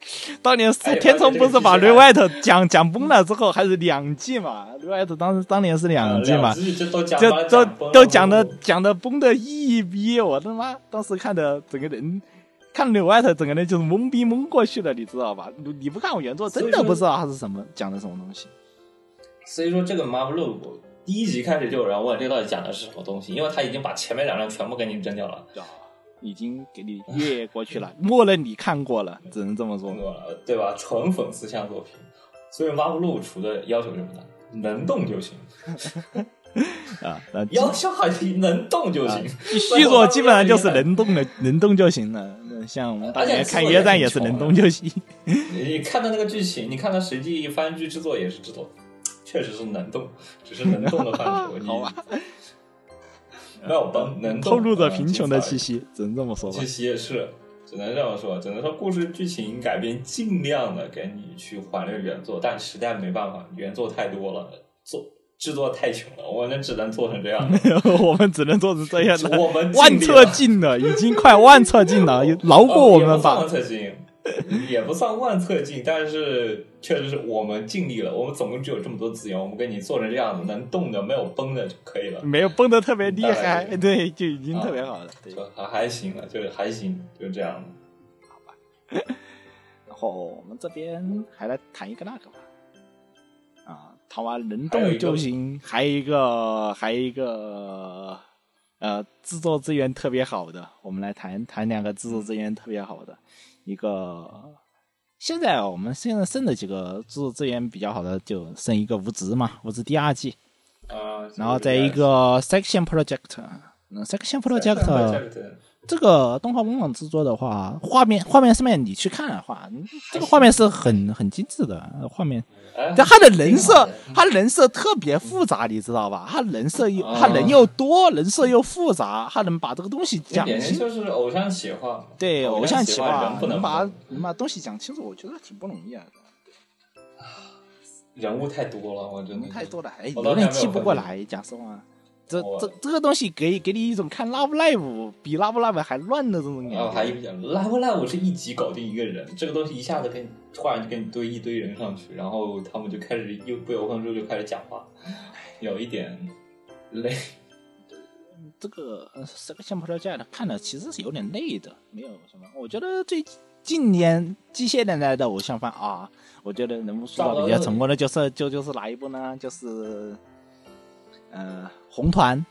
[LAUGHS] 当年天冲不是把 r 这 e 个 w 剧 i 情 t 讲讲崩了之后，还是两季嘛 r e w i t 当时当年是两季嘛，就都都讲的讲的崩的一逼，我他妈当时看的整个人看柳外头整个人就是懵逼懵过去了，你知道吧？你你不看我原作，真的不知道他是什么讲的什么东西。所以说这个 Marvel 第一集开始就有人问这到底讲的是什么东西，因为他已经把前面两章全部给你扔掉了。已经给你越过去了，[LAUGHS] 默认你看过了，只能这么说。呃，对吧？纯粉丝向作品，所以 Marvel 除的要求是什么呢？能动就行，[LAUGHS] 啊，那 [LAUGHS] 要求还是能动就行。续作基本上就是能动的，能动就行了。那像我们大家看约战也是能动就行。你看到那个剧情，你看到实际番剧制作也是制作，确实是能动，只是能动的范畴。你好吧，没有崩，能透露着贫穷的气息。只能这么说吧气。息也是，只能这么说，只能说故事剧情改编尽量的给你去还原原作，但实在没办法，原作太多了，做制作太穷了，我们只能做成这样。[LAUGHS] 我们只能做成这样的，[LAUGHS] 我们万策尽了，已经快万策尽了，[LAUGHS] 饶过我们吧万。策进，[LAUGHS] 也不算万策进，但是确实是我们尽力了。我们总共只有这么多资源，我们给你做成这样子，能动的没有崩的就可以了，没有崩的特别厉害，对，就已经特别好了。对，就还还行了，就是还行，就这样。然后我们这边还来谈一个那个吧，啊，谈完能动就行，还有一个，还有一个，呃，制作资源特别好的，我们来谈谈两个制作资源特别好的，一个。现在我们现在剩的几个制作资源比较好的，就剩一个无职嘛，无职第二季，啊，然后再一个 Section Project，嗯，Section Project Project 这个动画工厂制作的话，画面画面上面你去看的话，嗯这个画面是很 [LAUGHS] 很精致的呃画面。哎但他的人设他人设特别复杂，你知道吧？他人设又哦他人又多，人设又复杂，他能把这个东西讲清。就是偶像企划，对，偶像企划能能把碰能把东西讲清楚，我觉得挺不容易啊。人物太多了，我真的人太多了，哎，有点记不过来。讲实话，这这这个东西给给你一种看 Love Live 比 Love Live 还乱的这种感然后还一觉。个讲 Live 是一集搞定一个人，这个东西一下子给你突然就给你堆一堆人上去，然后他们就开始又不由分说就开始讲话，有一点累。这个呃这个项目 project 看的其实是有点累的，没有什么。我觉得最近年机械年代的偶像番啊，我觉得人物塑造比较成功的就是就就是哪一部呢？就是呃红团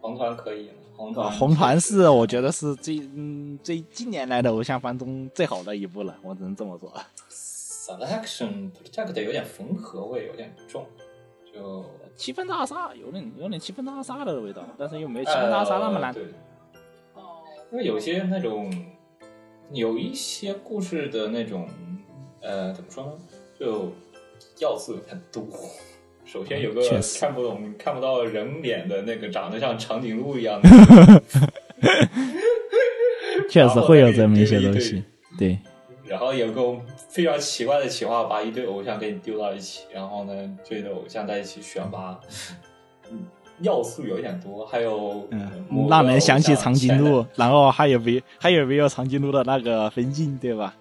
红团可以，红啊，团红团是我觉得是最嗯最近年来的偶像番中最好的一部了，我只能这么说。Selection Project 有点缝合味，有点重，就七分大杀有点有点七分大杀的味道，但是又没有七分大杀那么难。呃对，因为有些那种有一些故事的那种呃怎么说呢，就要素有点多。首先有个看不懂、看不到人脸的那个长得像长颈鹿一样的，[LAUGHS] 确实会有这么一些东西。对，然后有个非常奇怪的企划，把一堆偶像给你丢到一起，然后呢，这对偶像在一起选拔，嗯，要素有点多，还有嗯某，个让人想起长颈鹿，然后还有没还有没有长颈鹿的那个分镜，对吧？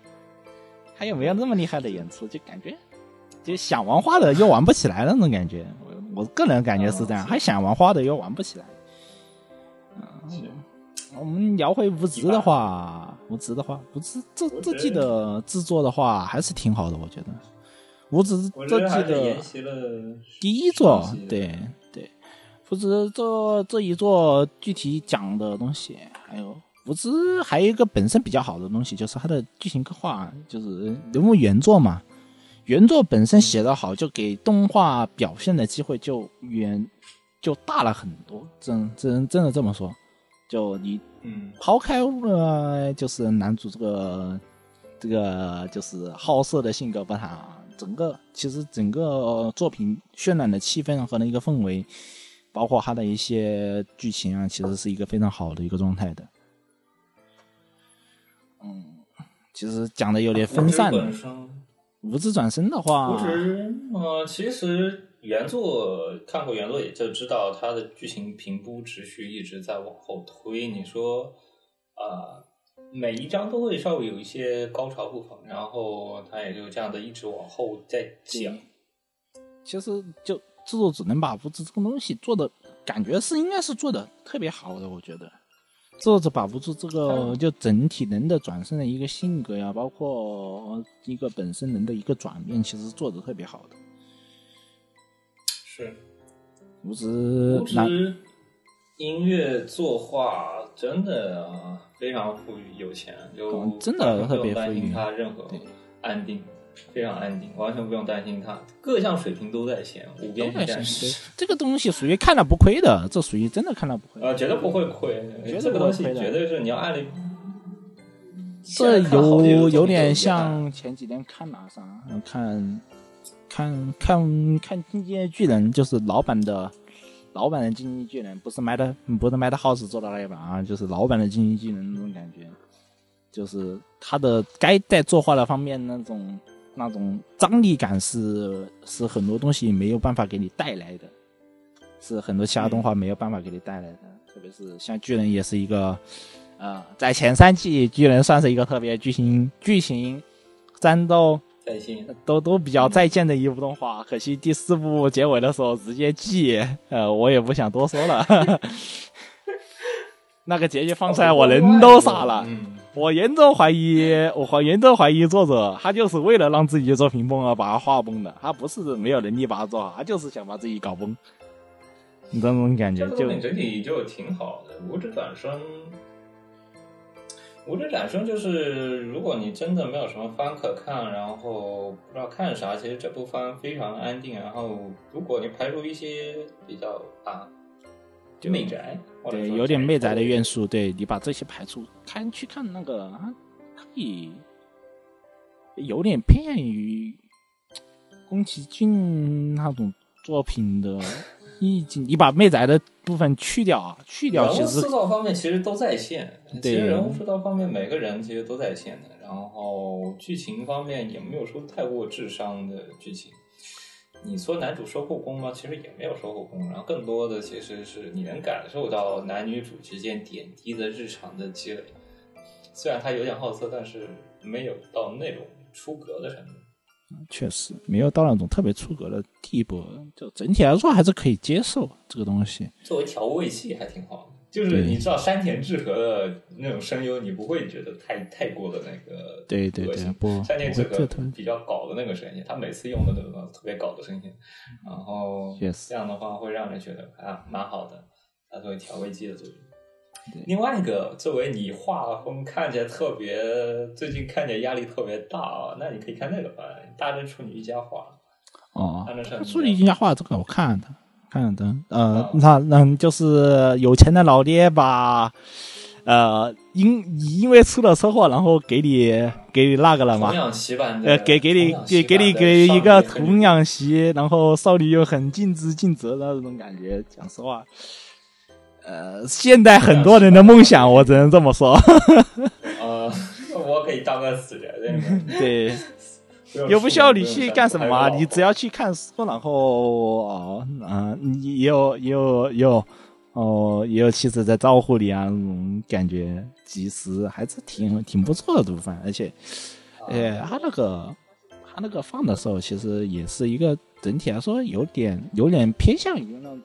还有没有那么厉害的演出？就感觉就想玩花的又玩不起来那种感觉。我我个人感觉是这样，还想玩花的又玩不起来。嗯我们聊回无职的话，无职的话，无职这这季的制作的话还是挺好的，我觉得。无职这季的第一座，对对，无知这这一座具体讲的东西，还有无知还有一个本身比较好的东西，就是它的剧情刻画，就是人物原作嘛，原作本身写得好，就给动画表现的机会就远就大了很多，真真真的这么说，就你嗯。抛开了就是男主这个这个就是好色的性格不谈啊，整个其实整个作品渲染的气氛和那个氛围，包括他的一些剧情啊，其实是一个非常好的一个状态的。嗯，其实讲的有点分散。了无字转。身的话无，职，呃，其实原作看过原作也就知道，它的剧情平铺直叙，一直在往后推。你说，呃，每一章都会稍微有一些高潮部分，然后它也就这样的一直往后再讲。其实就制作只能把无职这个东西做的感觉是应该是做的特别好的，我觉得。制作者把不住这个就整体人的转身的一个性格呀，包括一个本身人的一个转变，其实做的特别好的。是，无职无男职音乐作画真的啊非常富裕有钱，就嗯真的特别富裕他任何对。安定，非常安静，完全不用担心他各项水平都在线，五都边在线，形战士。这个东西属于看了不亏的，这属于真的看了不亏。呃，绝对不会亏，绝对这个东西不会亏的绝对是你要按理。这有有点像前几天看哪啥，看看看看《进击的巨人》，就是老版的老版的《进击巨人》，不是 Mad 不是 Madhouse 做的那一版啊，就是老版的《进击巨人》那种感觉，就是他的该在作画的方面那种那种张力感是是很多东西没有办法给你带来的，是很多其他动画没有办法给你带来的，特别是像巨人也是一个。呃，在前三季，巨人算是一个特别剧情、剧情、战斗在线，都都比较在线的一部动画。可惜第四部结尾的时候直接记，呃，我也不想多说了。[LAUGHS] [LAUGHS] 那个结局放出来，我人都傻了。嗯，我严重怀疑，我怀严重怀疑作者他就是为了让自己的作品崩而把它画崩的，他不是没有能力把它做好，他就是想把自己搞崩。你这种感觉就整体就挺好的。无职转生，无职转生就是，如果你真的没有什么番可看，然后不知道看啥，其实这部番非常安定。然后，如果你排除一些比较啊媚宅，或者对，有点媚宅的元素。对你把这些排除，看去看那个，啊可以有点偏于宫崎骏那种作品的意境。你把媚宅的部分去掉啊，去掉其实人物塑造方面其实都在线，对其实人物塑造方面每个人其实都在线的，然后剧情方面也没有说太过智商的剧情。你说男主收后宫吗？其实也没有收后宫，然后更多的其实是你能感受到男女主之间点滴的日常的积累。虽然他有点好色，但是没有到那种出格的程度。确实没有到那种特别出格的地步，就整体来说还是可以接受这个东西。作为调味剂还挺好的，就是你知道山田智和的那种声优，你不会觉得太太过的那个对对对不山田智和比较搞的那个声音，他每次用的都是特别搞的声音，然后这样的话会让人觉得啊蛮好的，它作为调味剂的作用。另外一个，作为你画风看起来特别，最近看起来压力特别大啊，那你可以看那个吧《大正处女一家画》。哦。按照上，处女一家画这个我看了的，看了的，呃啊，他那就是有钱的老爹把呃，因你因为出了车祸，然后给你给你那个了嘛呃，给给你给给你给一个童养媳，然后少女又很尽职尽责的那种感觉。讲实话，呃，现代很多人的梦想，我只能这么说。[LAUGHS] 呃，[LAUGHS] 我可以当个死人，对又不需要你去干什么啊，你只要去看书，然后哦，啊，你也有也有也有哦，也有妻子在照顾你啊，那种感觉，其实还是挺挺不错的毒贩，而且，呃，他那个他那个放的时候，其实也是一个整体来说有点有点偏向于那种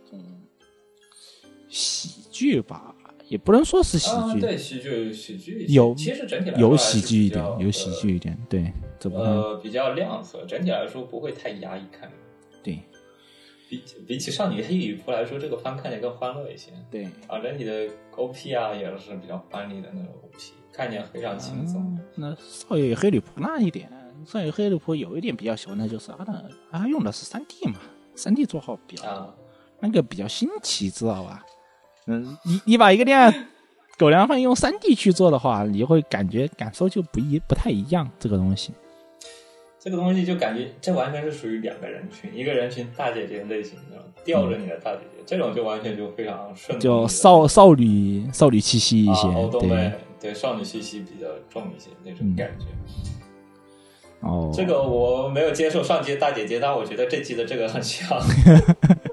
喜剧吧，也不能说是喜啊，剧，对，喜剧喜剧有其实整体来说有喜剧一，点有喜剧一点，对，怎么、呃，比较亮色，整体来说不会太压抑看。对比比起《少女黑羽服》来说，这个番看起来更欢乐一些。对。啊，整体的 OP 啊也是比较欢丽的那种 OP，看起来非常轻松。嗯那少爷黑女仆那一点，少爷黑女仆有一点比较喜欢的就是他的，他用的是三 D 嘛，三 D 做好比较、啊，那个比较新奇，知道吧？嗯，你你把一个店狗粮饭用三 D 去做的话，你会感觉感受就不一不太一样，这个东西。这个东西就感觉这完全是属于两个人群，一个人群大姐姐类型的，吊着你的大姐姐，这种就完全就非常顺从就少少女少女气息一些，对，对少女气息比较重一些那种感觉。哦，这个我没有接受上季的大姐姐，但我觉得这季的这个很像，[LAUGHS]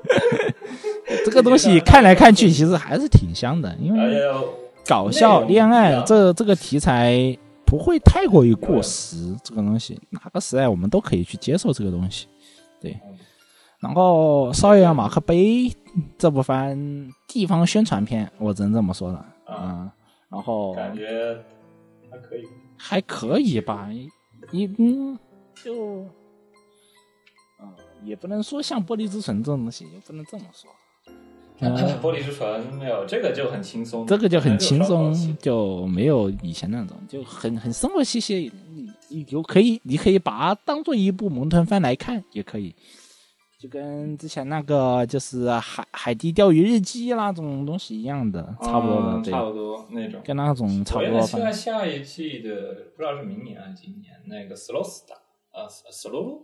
这个东西看来看去其实还是挺香的，因为搞笑恋爱这这个题材不会太过于过时，这个东西哪个时代我们都可以去接受这个东西，对。然后《少爷马克杯》这部番地方宣传片，我只能这么说了，嗯，然后感觉还可以。还可以吧，一嗯就，嗯，也不能说像《玻璃之城》这种东西，也不能这么说。嗯玻璃之唇没有这个就很轻松，这个就很轻松就没有以前那种，就很很生活气息。你你就可以，你可以把它当做一部萌豚番来看，也可以。就跟之前那个就是海海底钓鱼日记那种东西一样的，差不多的，嗯差不多那种。跟那种差不多吧我原本期。待下一季的，不知道是明年还是今年，那个 Slow Star 啊，Slow Loop，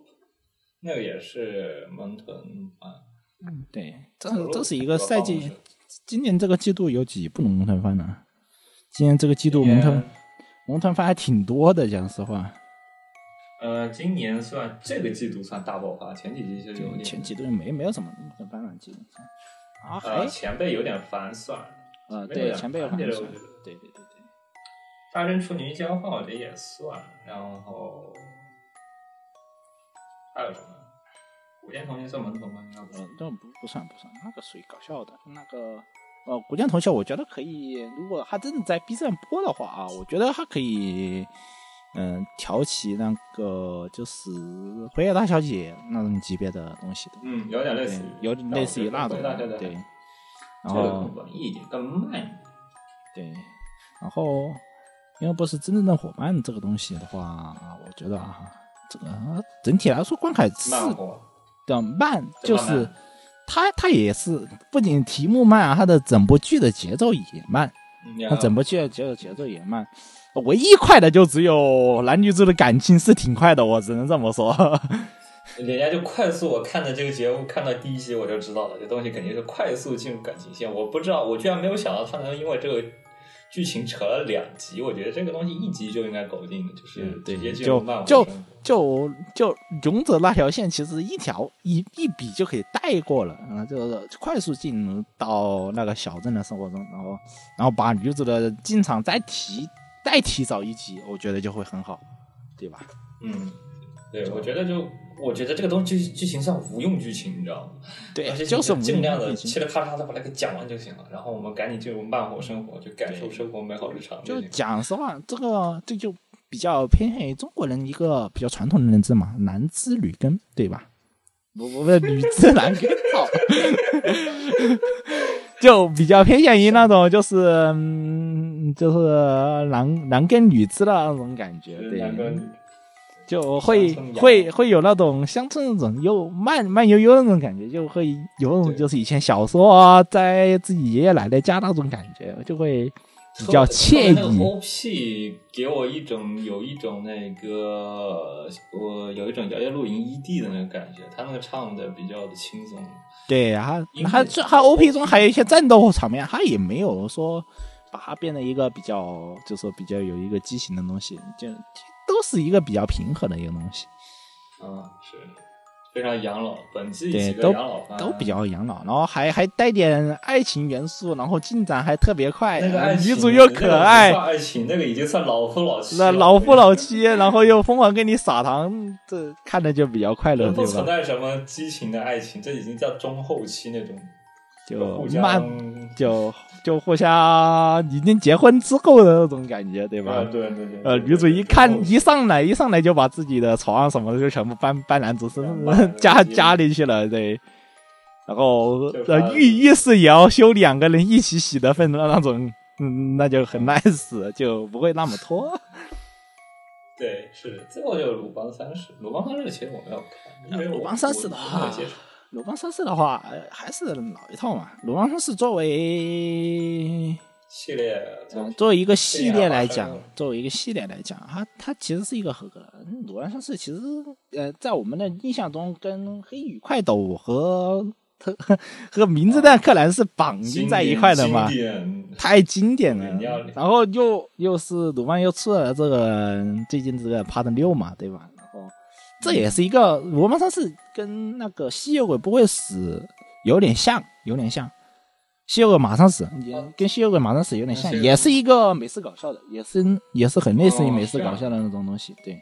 那个也是萌豚番。对，这这是一个赛季。今年这个季度有几部萌豚番呢？今年这个季度萌豚萌豚番还挺多的，讲实话。呃，今年算这个季度算大爆发，前几季就有点前几度没没有什么萌豚番了，基本上。啊，还呃前辈有点烦算了。呃，前辈有点烦对对对对。大真处女交换我觉得也算，然后还有什么？古剑同学是门童吗？应该不是呃，。这不不算不算，那个属于搞笑的。那个呃，古剑同学，我觉得可以，如果他真的在 B 站播的话啊，我觉得他可以，嗯、挑起那个就是辉夜大小姐那种级别的东西的，嗯，有点类似于，，有点类似于那种对。然后文艺一点，更慢一点。对，然后因为不是真正的伙伴这个东西的话，我觉得啊，这个整体来说观感是的慢，就是慢它它也是不仅题目慢啊，它的整部剧的节奏也慢，嗯它整部剧的节奏节奏也慢。唯一快的就只有男女主的感情是挺快的，我只能这么说。人家就快速，我看的这个节目，看到第一集我就知道了，这东西肯定是快速进入感情线。我不知道，我居然没有想到他能因为这个剧情扯了两集。我觉得这个东西一集就应该搞定，就是直接进入就就漫画生活就就勇者那条线，其实一条一一笔就可以带过了，然后，就是快速进入到那个小镇的生活中，然后然后把女主的进场再提再提早一集，我觉得就会很好，对吧？嗯，对，我觉得就我觉得这个东西剧剧情算无用剧情，你知道吗？对而且，就是尽量的无嘁哩咔嚓的把它给讲完就行了，然后我们赶紧进入慢活生活，就感受生活美好日常就。讲实话，这个这就比较偏向于中国人一个比较传统的认知嘛，男知女耕，对吧？不不不，女知男耕，操，[LAUGHS] 就比较偏向于那种就是嗯，就是男男耕女织的那种感觉，对，就会会会有那种乡村那种又慢慢悠悠那种感觉，就会有那种就是以前小时候啊，在自己爷爷奶奶家那种感觉，就会比较惬那个意。OP 给我一种有一种那个我有一种摇摇露营异地的那个感觉，他那个唱的比较的轻松。对，他音乐他这他 OP 中还有一些战斗场面，他也没有说把它变得一个比较，就说比较有一个激情的东西，就都是一个比较平和的一个东西。嗯，是非常养老，本季对都养老番都比较养老，然后还还带点爱情元素，然后进展还特别快，呃那个爱情女主又可爱爱情那个已经算老夫老妻了，那老夫老妻，然后又疯狂给你撒糖，这看着就比较快乐，不对吧？存在什么激情的爱情，这已经叫中后期那种就慢，就就互相已经结婚之后的那种感觉，对吧？啊，对对对，呃，女主一看一上来一上来就把自己的床什么的就全部搬搬男主身 [LAUGHS] 家家里去了，对。然后呃浴浴室也要修两个人一起洗的份的那种，嗯，那就很 nice，就不会那么拖。[LAUGHS] 对是的，最后就是鲁邦三世，鲁邦三世其实我没有看，因为我鲁邦三世的话鲁邦三世的话，呃还是老一套嘛。鲁邦三世作为系列作为一个系列来讲作为一个系列来讲，它它其实是一个合格的。嗯鲁邦三世其实呃，在我们的印象中，跟黑羽快斗和和和名侦探柯南是绑定在一块的嘛，太经典了。然后又又是鲁班又出了这个最近这个 Part 六嘛，对吧？然后这也是一个鲁班三世跟那个吸血鬼不会死有点像，有点像。吸血鬼马上死，也跟吸血鬼马上死有点像，也是一个美式搞笑的，也是也是很类似于哦美式搞笑的那种东西，对，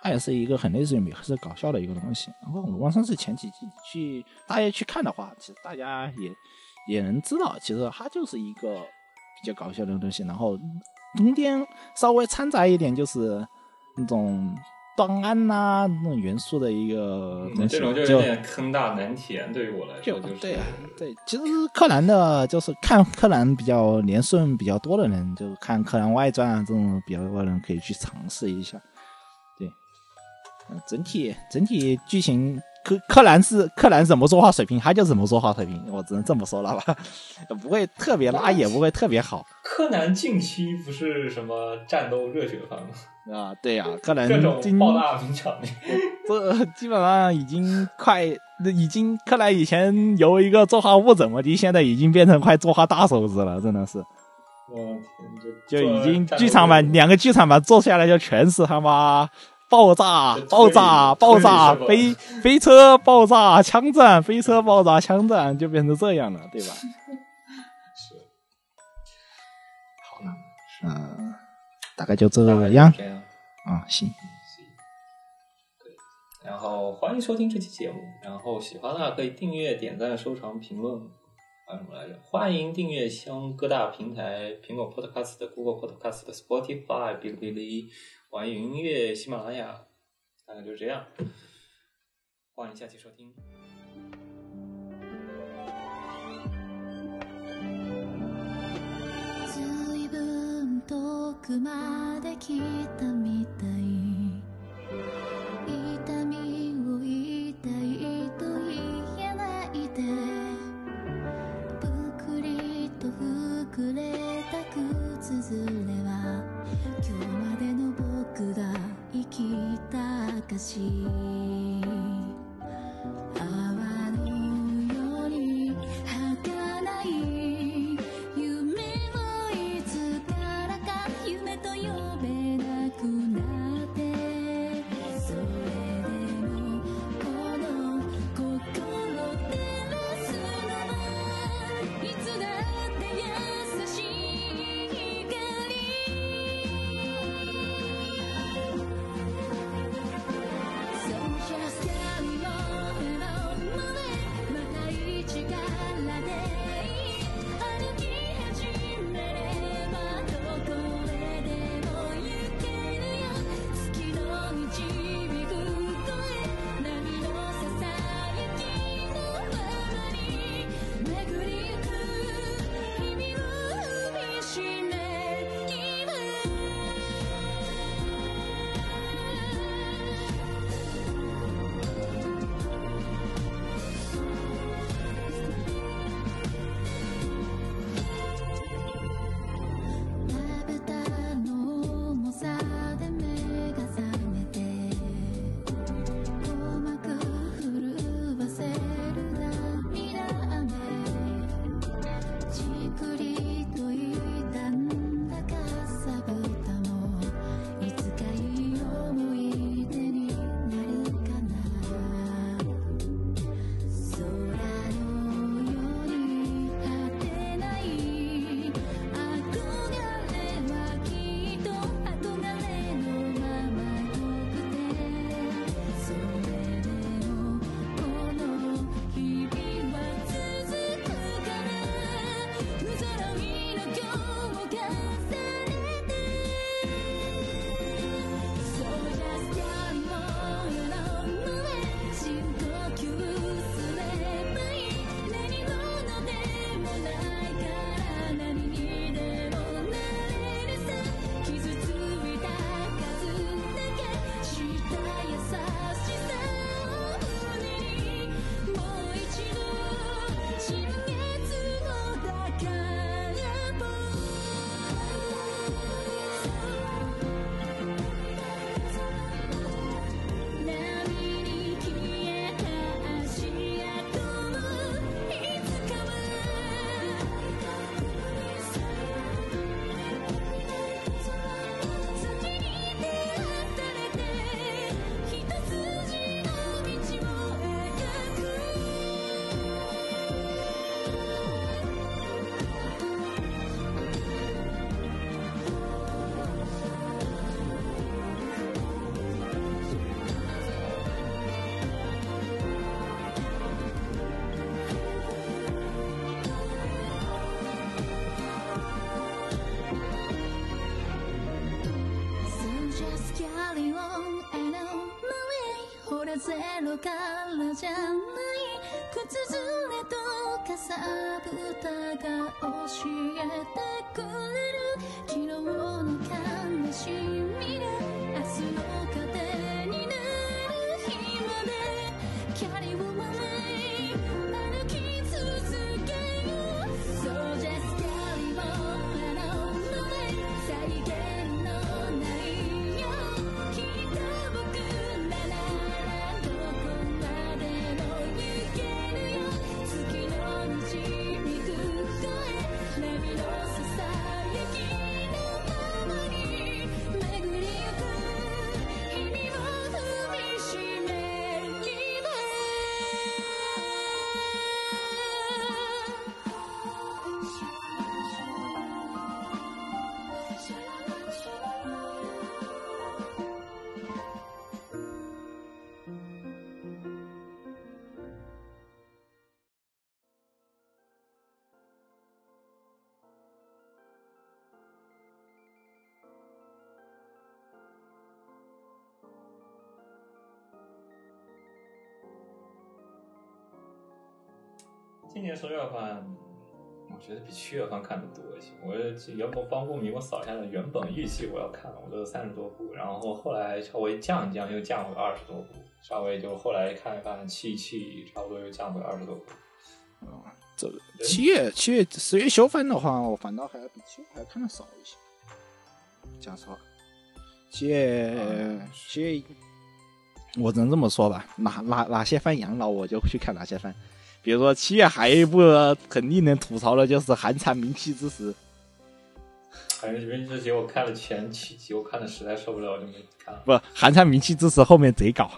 它也是一个很类似于美式搞笑的一个东西。然后鲁邦三世前几季去大家去看的话，其实大家也也能知道，其实它就是一个比较搞笑的东西，然后中间稍微掺杂一点就是那种断案呐、那种元素的一个东西，嗯这种就就有点坑大难填，对于我来说就是对啊，对，其实柯南的，就是看柯南比较连顺比较多的人，就看柯南外传啊这种比较多的人可以去尝试一下。对，嗯，整体整体剧情，柯柯南是柯南怎么说话水平，他就怎么说话水平，我只能这么说了吧，不会特别拉，也不会特别好柯南近期不是什么战斗热血番吗？啊。对呀、柯南各种爆大名场面，这基本上已经快，已经柯南以前由一个作画不怎么地，现在已经变成快作画大手子了，真的是。我天，就就已经剧场版两个剧场版做下来，就全是他妈爆炸爆炸、爆炸、飞飞车爆炸、枪战、飞车爆炸、枪战，就变成这样了，对吧？[LAUGHS] 是。好了，嗯，大概就这样。这样。啊，行，对，然后欢迎收听这期节目，然后喜欢的话可以订阅、点赞、收藏、评论，还有什么来着？欢迎订阅香各大平台：苹果 Podcast、Google Podcast、Spotify、哔哩哔哩、网易云音乐、喜马拉雅，大概就这样。欢迎下期收听。ずいぶん遠くまで来たみたい た今年十月份，我觉得比七月份看的多一些。我原本方不明，我扫下来原本预期我要看，我都三十多部，然后后来稍微降一降，又降回二十多部，稍微就后来看一看气一气，差不多又降回二十多部。这七月七月十月休番的话，我反倒还比七月还看的少一些。讲实话，七月七月，我只能这么说吧，哪哪哪些番养老，我就去看哪些番。比如说七月还有一部肯定能吐槽的，就是《寒蝉鸣泣之时》。反正这边这集我看了前七集，我看的实在受不了，我就没看了。不，《寒蝉鸣泣之时》后面贼搞，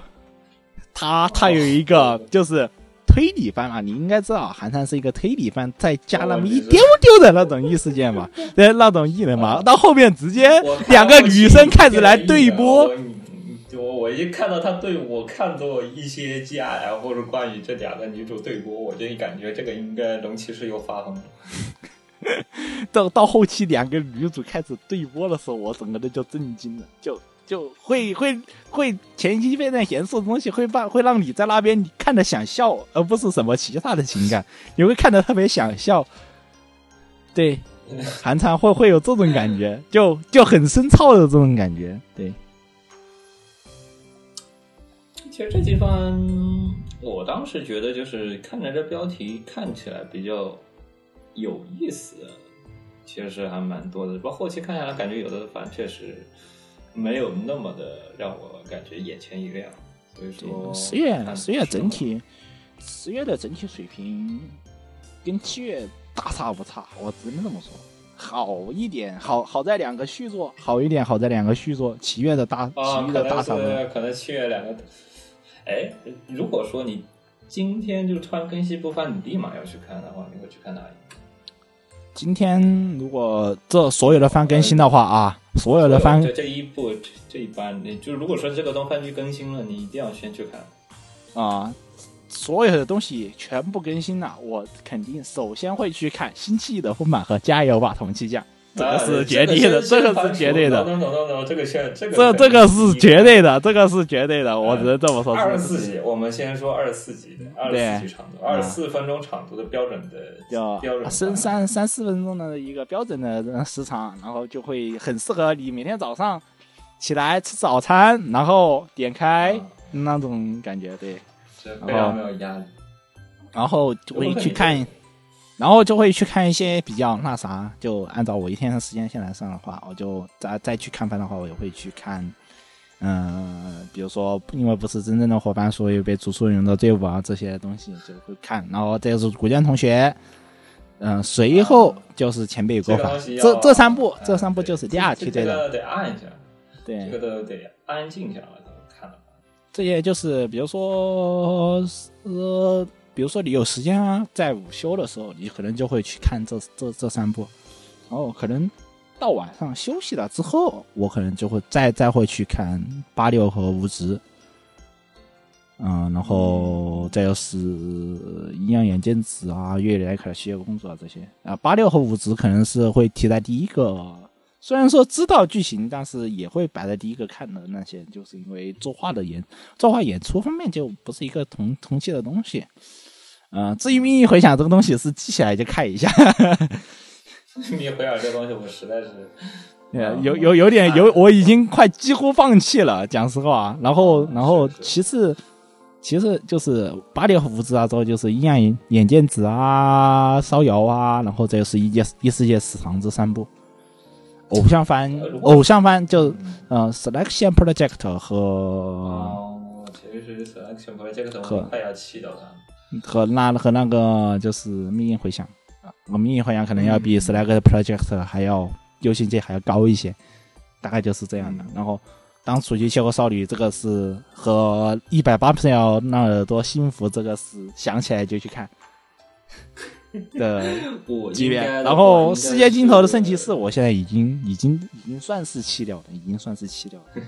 他他有一个就是推理番嘛，你应该知道，寒蝉是一个推理番，再加那么一丢丢的那种异世界嘛，[LAUGHS] 对，那种异人嘛，到后面直接两个女生开始来对播我，我一看到他对我看到一些加呀，或者关于这两个女主对播，我就感觉这个应该龙骑士又发疯了。[LAUGHS] 到到后期两个女主开始对播的时候，我整个人就震惊了，就就会会会前期非常严肃的东西，会让会让你在那边看着想笑，而不是什么其他的情感，你会看着特别想笑。对，韩常会会有这种感觉，就就很深操的这种感觉。对，其实这地方，我当时觉得就是看着这标题看起来比较有意思，其实是还蛮多的。不过后期看下来，感觉有的反正确实没有那么的让我感觉眼前一亮。所以说，十月十月整体十月的整体水平跟七月大差不差，我只能这么说。好一点，好好在两个续作，好一点，好在两个续作。七月的大，啊，七月的大差不多。是可能七月两个。哎，如果说你今天就突然更新部番，你立马要去看的话，你会去看哪一个？今天如果这所有的番更新的话啊，所有的番这这一部这这一般，你就如果说这个东番剧更新了，你一定要先去看。啊，所有的东西全部更新了，我肯定首先会去看《星期一的丰满》和《加油吧，同期酱》，这个是绝对的，这个是绝对的，这个是这个这这个是绝对的，这个是绝对的，我只能这么说。二十四集，我们先说二十四集的，二十四集长度，二十四分钟长度的标准的就标准三三三四分钟的一个标准的时长，然后就会很适合你每天早上起来吃早餐，然后点开啊那种感觉，对，是非常没有压力。然后就会去看，然后就会去看一些比较那啥，就按照我一天的时间线来算的话，我就再再去看番的话，我也会去看。嗯、比如说，因为不是真正的伙伴，所以被逐出人的队伍啊，这些东西就会看。然后这是古剑同学，嗯、随后就是前辈国法这这这三部，哎这三部就是第二梯队的，这个得按一下，对这，个都得安静下来才能看的。这些就是比如说呃，比如说你有时间啊，在午休的时候，你可能就会去看这这这三部，然后可能到晚上休息了之后，我可能就会再再会去看八六和无职，嗯，然后再就是阴阳眼见子啊、月里来克的企业工作啊这些。啊，八六和五职可能是会提在第一个虽然说知道剧情，但是也会摆在第一个看的那些，就是因为作画的演作画演出方面就不是一个同同期的东西。嗯、至于命运回响这个东西是记起来就看一下，命运回响这东西，我实在是呃 [LAUGHS] 有有有点有，我已经快几乎放弃了，讲实话。然后然后是是其次其次就是八点胡子啊，之后就是阴阳眼眼见子啊、烧窑啊，然后这就是一届异世界史堂这三部。偶像番偶像番就呃，Selection Project 和哦，其实 selection project 和我快要气到他了。和那和那个就是命运回响啊，我命运回响可能要比 Selection Project 还要优先级还要高一些，大概就是这样的。然后当初去切割少女这个是和一百八十要那耳朵幸福这个是想起来就去看 [LAUGHS] 的级别然后世界尽头的圣骑士，我现在已经已经已经算是弃掉了，已经算是弃掉了。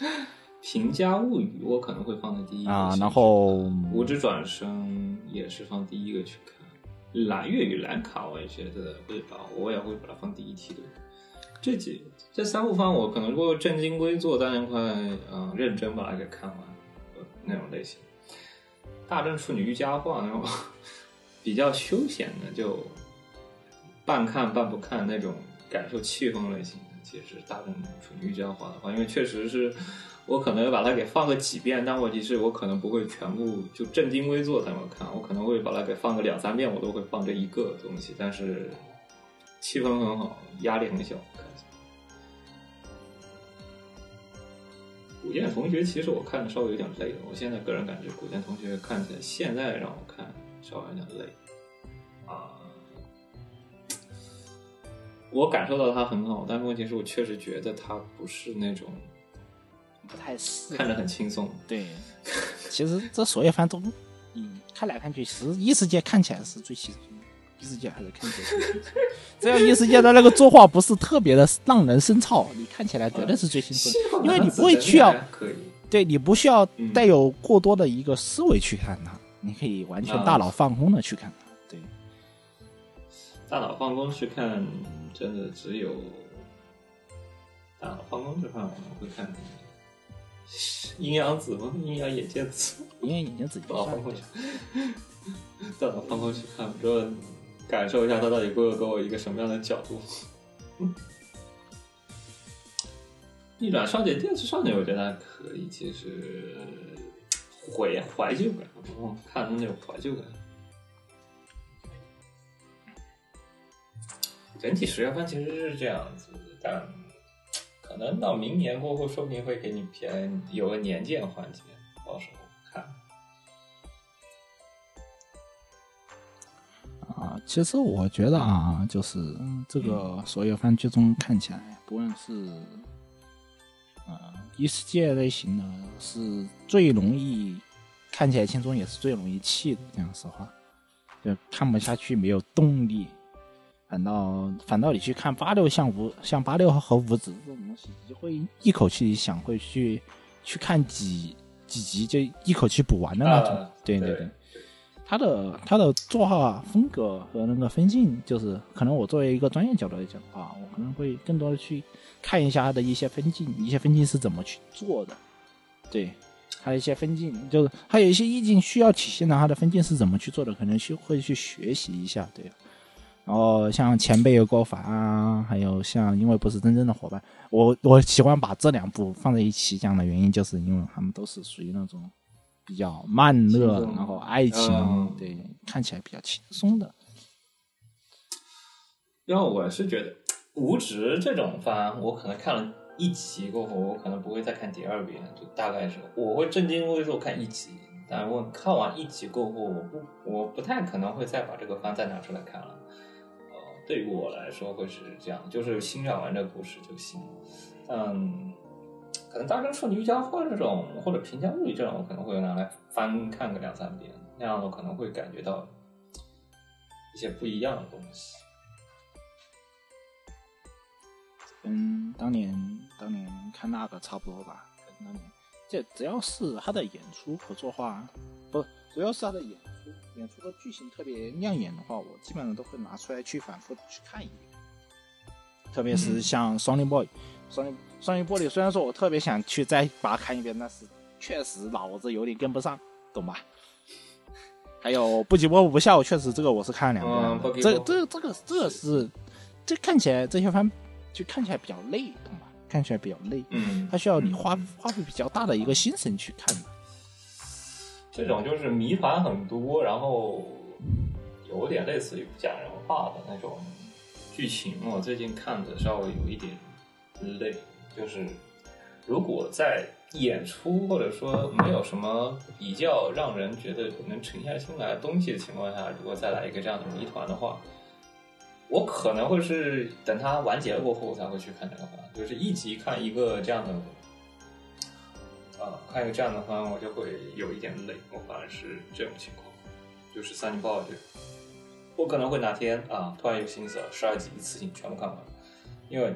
[LAUGHS] 平家物语，我可能会放在第一个啊然后看无职转生也是放第一个去看，蓝月与蓝卡我也觉得会把我也会把它放第一梯队。这几这三部番我可能如果正襟危坐，当然会嗯认真把它给看完呃那种类型。大正处女瑜伽话那种比较休闲的，就半看半不看那种感受气氛类型的，其实大正处女瑜伽话的话，因为确实是我可能把它给放个几遍，但问题是我可能不会全部就正襟危坐在那看，我可能会把它给放个两三遍，我都会放这一个东西，但是气氛很好，压力很小，看起来。古剑同学其实我看的稍微有点累了，我现在个人感觉古剑同学看起来现在让我看稍微有点累啊。我感受到他很好，但是问题是我确实觉得他不是那种不太适看着很轻松。对，其实这所有番都，嗯，看来看去，其实异世界看起来是最轻松的，异世界还是看起来最轻松。[LAUGHS] 只要异世界的那个作画不是特别的让人生燥，你看起来绝对是最轻松的，[LAUGHS] 因为你不会需要，对你不需要嗯带有过多的一个思维去看它，你可以完全大脑放空的去看它。对，大脑放空去看，真的只有大脑放空去看，我们会看阴阳子吗？阴阳眼见子，阴阳眼睛自己大脑算放空去，[LAUGHS] 大脑放空去看，之后感受一下他到底给我给我一个什么样的角度。逆转少女、电视少女，我觉得还可以，其实怀怀旧感，我看的那种怀旧感。整体十月份其实是这样子，但可能到明年过后，说不定会给你偏有个年鉴环节，到时候看。啊，其实我觉得啊，就是这个所有番剧中看起来，不论是呃异世界类型的，是最容易看起来轻松，也是最容易气的。讲实话，就看不下去，没有动力。反倒反倒你去看八六像五像八六和五子这种东西，你就会一口气想会去去看几几集就一口气补完的那种。啊对对对。他的他的作画风格和那个分镜，就是可能我作为一个专业角度来讲的话，我可能会更多的去看一下他的一些分镜，一些分镜是怎么去做的，对，还有一些分镜，就是还有一些意境需要体现的，他的分镜是怎么去做的，可能去会去学习一下，对。然后像前辈有高凡啊，还有像因为不是真正的伙伴，我我喜欢把这两部放在一起讲的原因，就是因为他们都是属于那种比较慢热，然后爱情，嗯对，看起来比较轻松的。因为我是觉得无职这种番，我可能看了一集过后，我可能不会再看第二遍，就大概是我会正襟危坐看一集，但我看完一集过后，我不我不太可能会再把这个番再拿出来看了。对于我来说会是这样，就是欣赏完这个故事就行。嗯，可能《大正处女瑜伽会》这种或者《平家物语》这种，我可能会拿来翻看个两三遍，那样我可能会感觉到一些不一样的东西。跟当年当年看那个差不多吧，跟当年这只要是他的演出和作画，不主要是他的演出，演出的剧情特别亮眼的话，我基本上都会拿出来去反复去看一遍。特别是像《双灵 boy》，《双灵双灵 boy》虽然说我特别想去再把它看一遍，但是确实脑子有点跟不上，懂吧？[LAUGHS] 还有《不急不不笑》，确实这个我是看了两遍这这这个这个是这看起来这些番就看起来比较累，懂吧？看起来比较累，嗯它需要你花花费比较大的一个心神去看的。这种就是谜团很多，然后有点类似于讲人话的那种剧情。我最近看的稍微有一点累，就是如果在演出或者说没有什么比较让人觉得能沉下心来的东西的情况下，如果再来一个这样的谜团的话，我可能会是等它完结了过后我才会去看这个番，就是一集看一个这样的。啊，看一个这样的番，我就会有一点累。我反而是这种情况，就是三年报这个，我可能会哪天啊，突然有心思了，十二集一次性全部看完，因为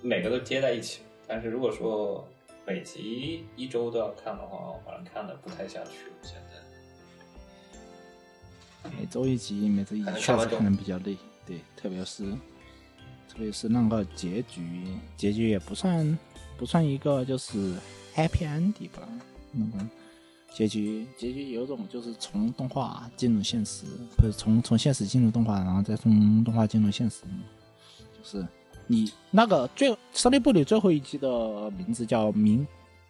每个都接在一起。但是如果说每集一周都要看的话，我反正看的不太下去。现在，每周一集，每周一集确实可能比较累，对，特别是特别是那个结局，结局也不算不算一个就是 happy ending 吧，那个结局结局有种就是从动画进入现实，不是从从现实进入动画，然后再从动画进入现实，就是你那个最《少年部》里最后一集的名字叫名，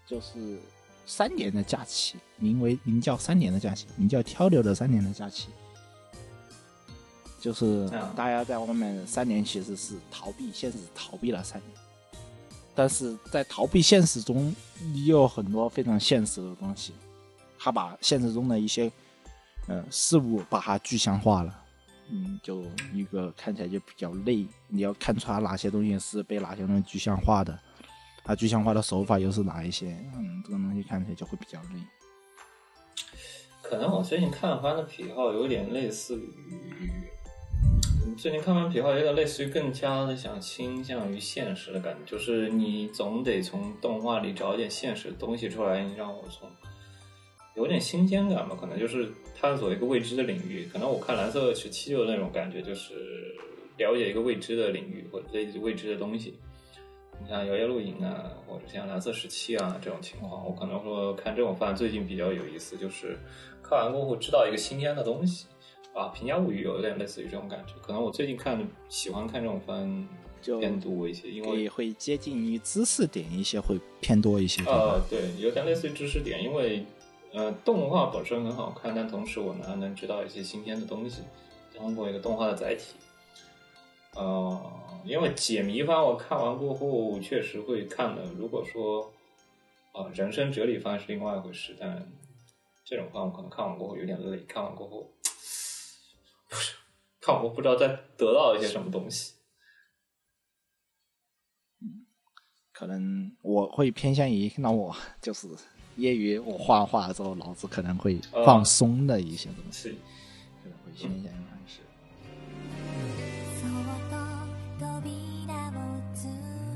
就是三年的假期，名为名叫三年的假期，名叫漂流的三年的假期。就是嗯大家在外面三年其实是逃避现实，逃避了三年，但是在逃避现实中，也有很多非常现实的东西，他把现实中的一些呃事物把它具象化了，嗯，就一个看起来就比较累，你要看出来哪些东西是被哪些东西具象化的，它具象化的手法又是哪一些，嗯，这个东西看起来就会比较累。可能我最近看番的癖好有点类似于，最近看番癖好有点类似于更加的想倾向于现实的感觉，就是你总得从动画里找一点现实的东西出来，你让我从有点新鲜感吧，可能就是探索一个未知的领域。可能我看蓝色时期就那种感觉，就是了解一个未知的领域或者类似未知的东西。你像《摇曳露营》啊，或者像《蓝色时期》啊这种情况，我可能说看这种番最近比较有意思，就是看完过后知道一个新鲜的东西啊。《平家物语》有点类似于这种感觉，可能我最近看喜欢看这种番就偏多一些，因为也会接近于知识点一些，会偏多一些。呃，对，有点类似于知识点，因为呃，动画本身很好看，但同时我呢还能知道一些新鲜的东西，通过一个动画的载体。呃，因为解谜番我看完过后确实会看的。如果说啊、呃人生哲理番是另外一回事，但这种番我可能看完过后有点累，看完过后不是看完过后不知道再得到一些什么东西。可能我会偏向于让我就是业余我画完画了之后，脑子可能会放松的一些东西，是，可能会偏向于方式。そっと扉をつ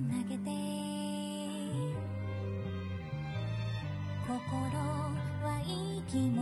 なげて心は息も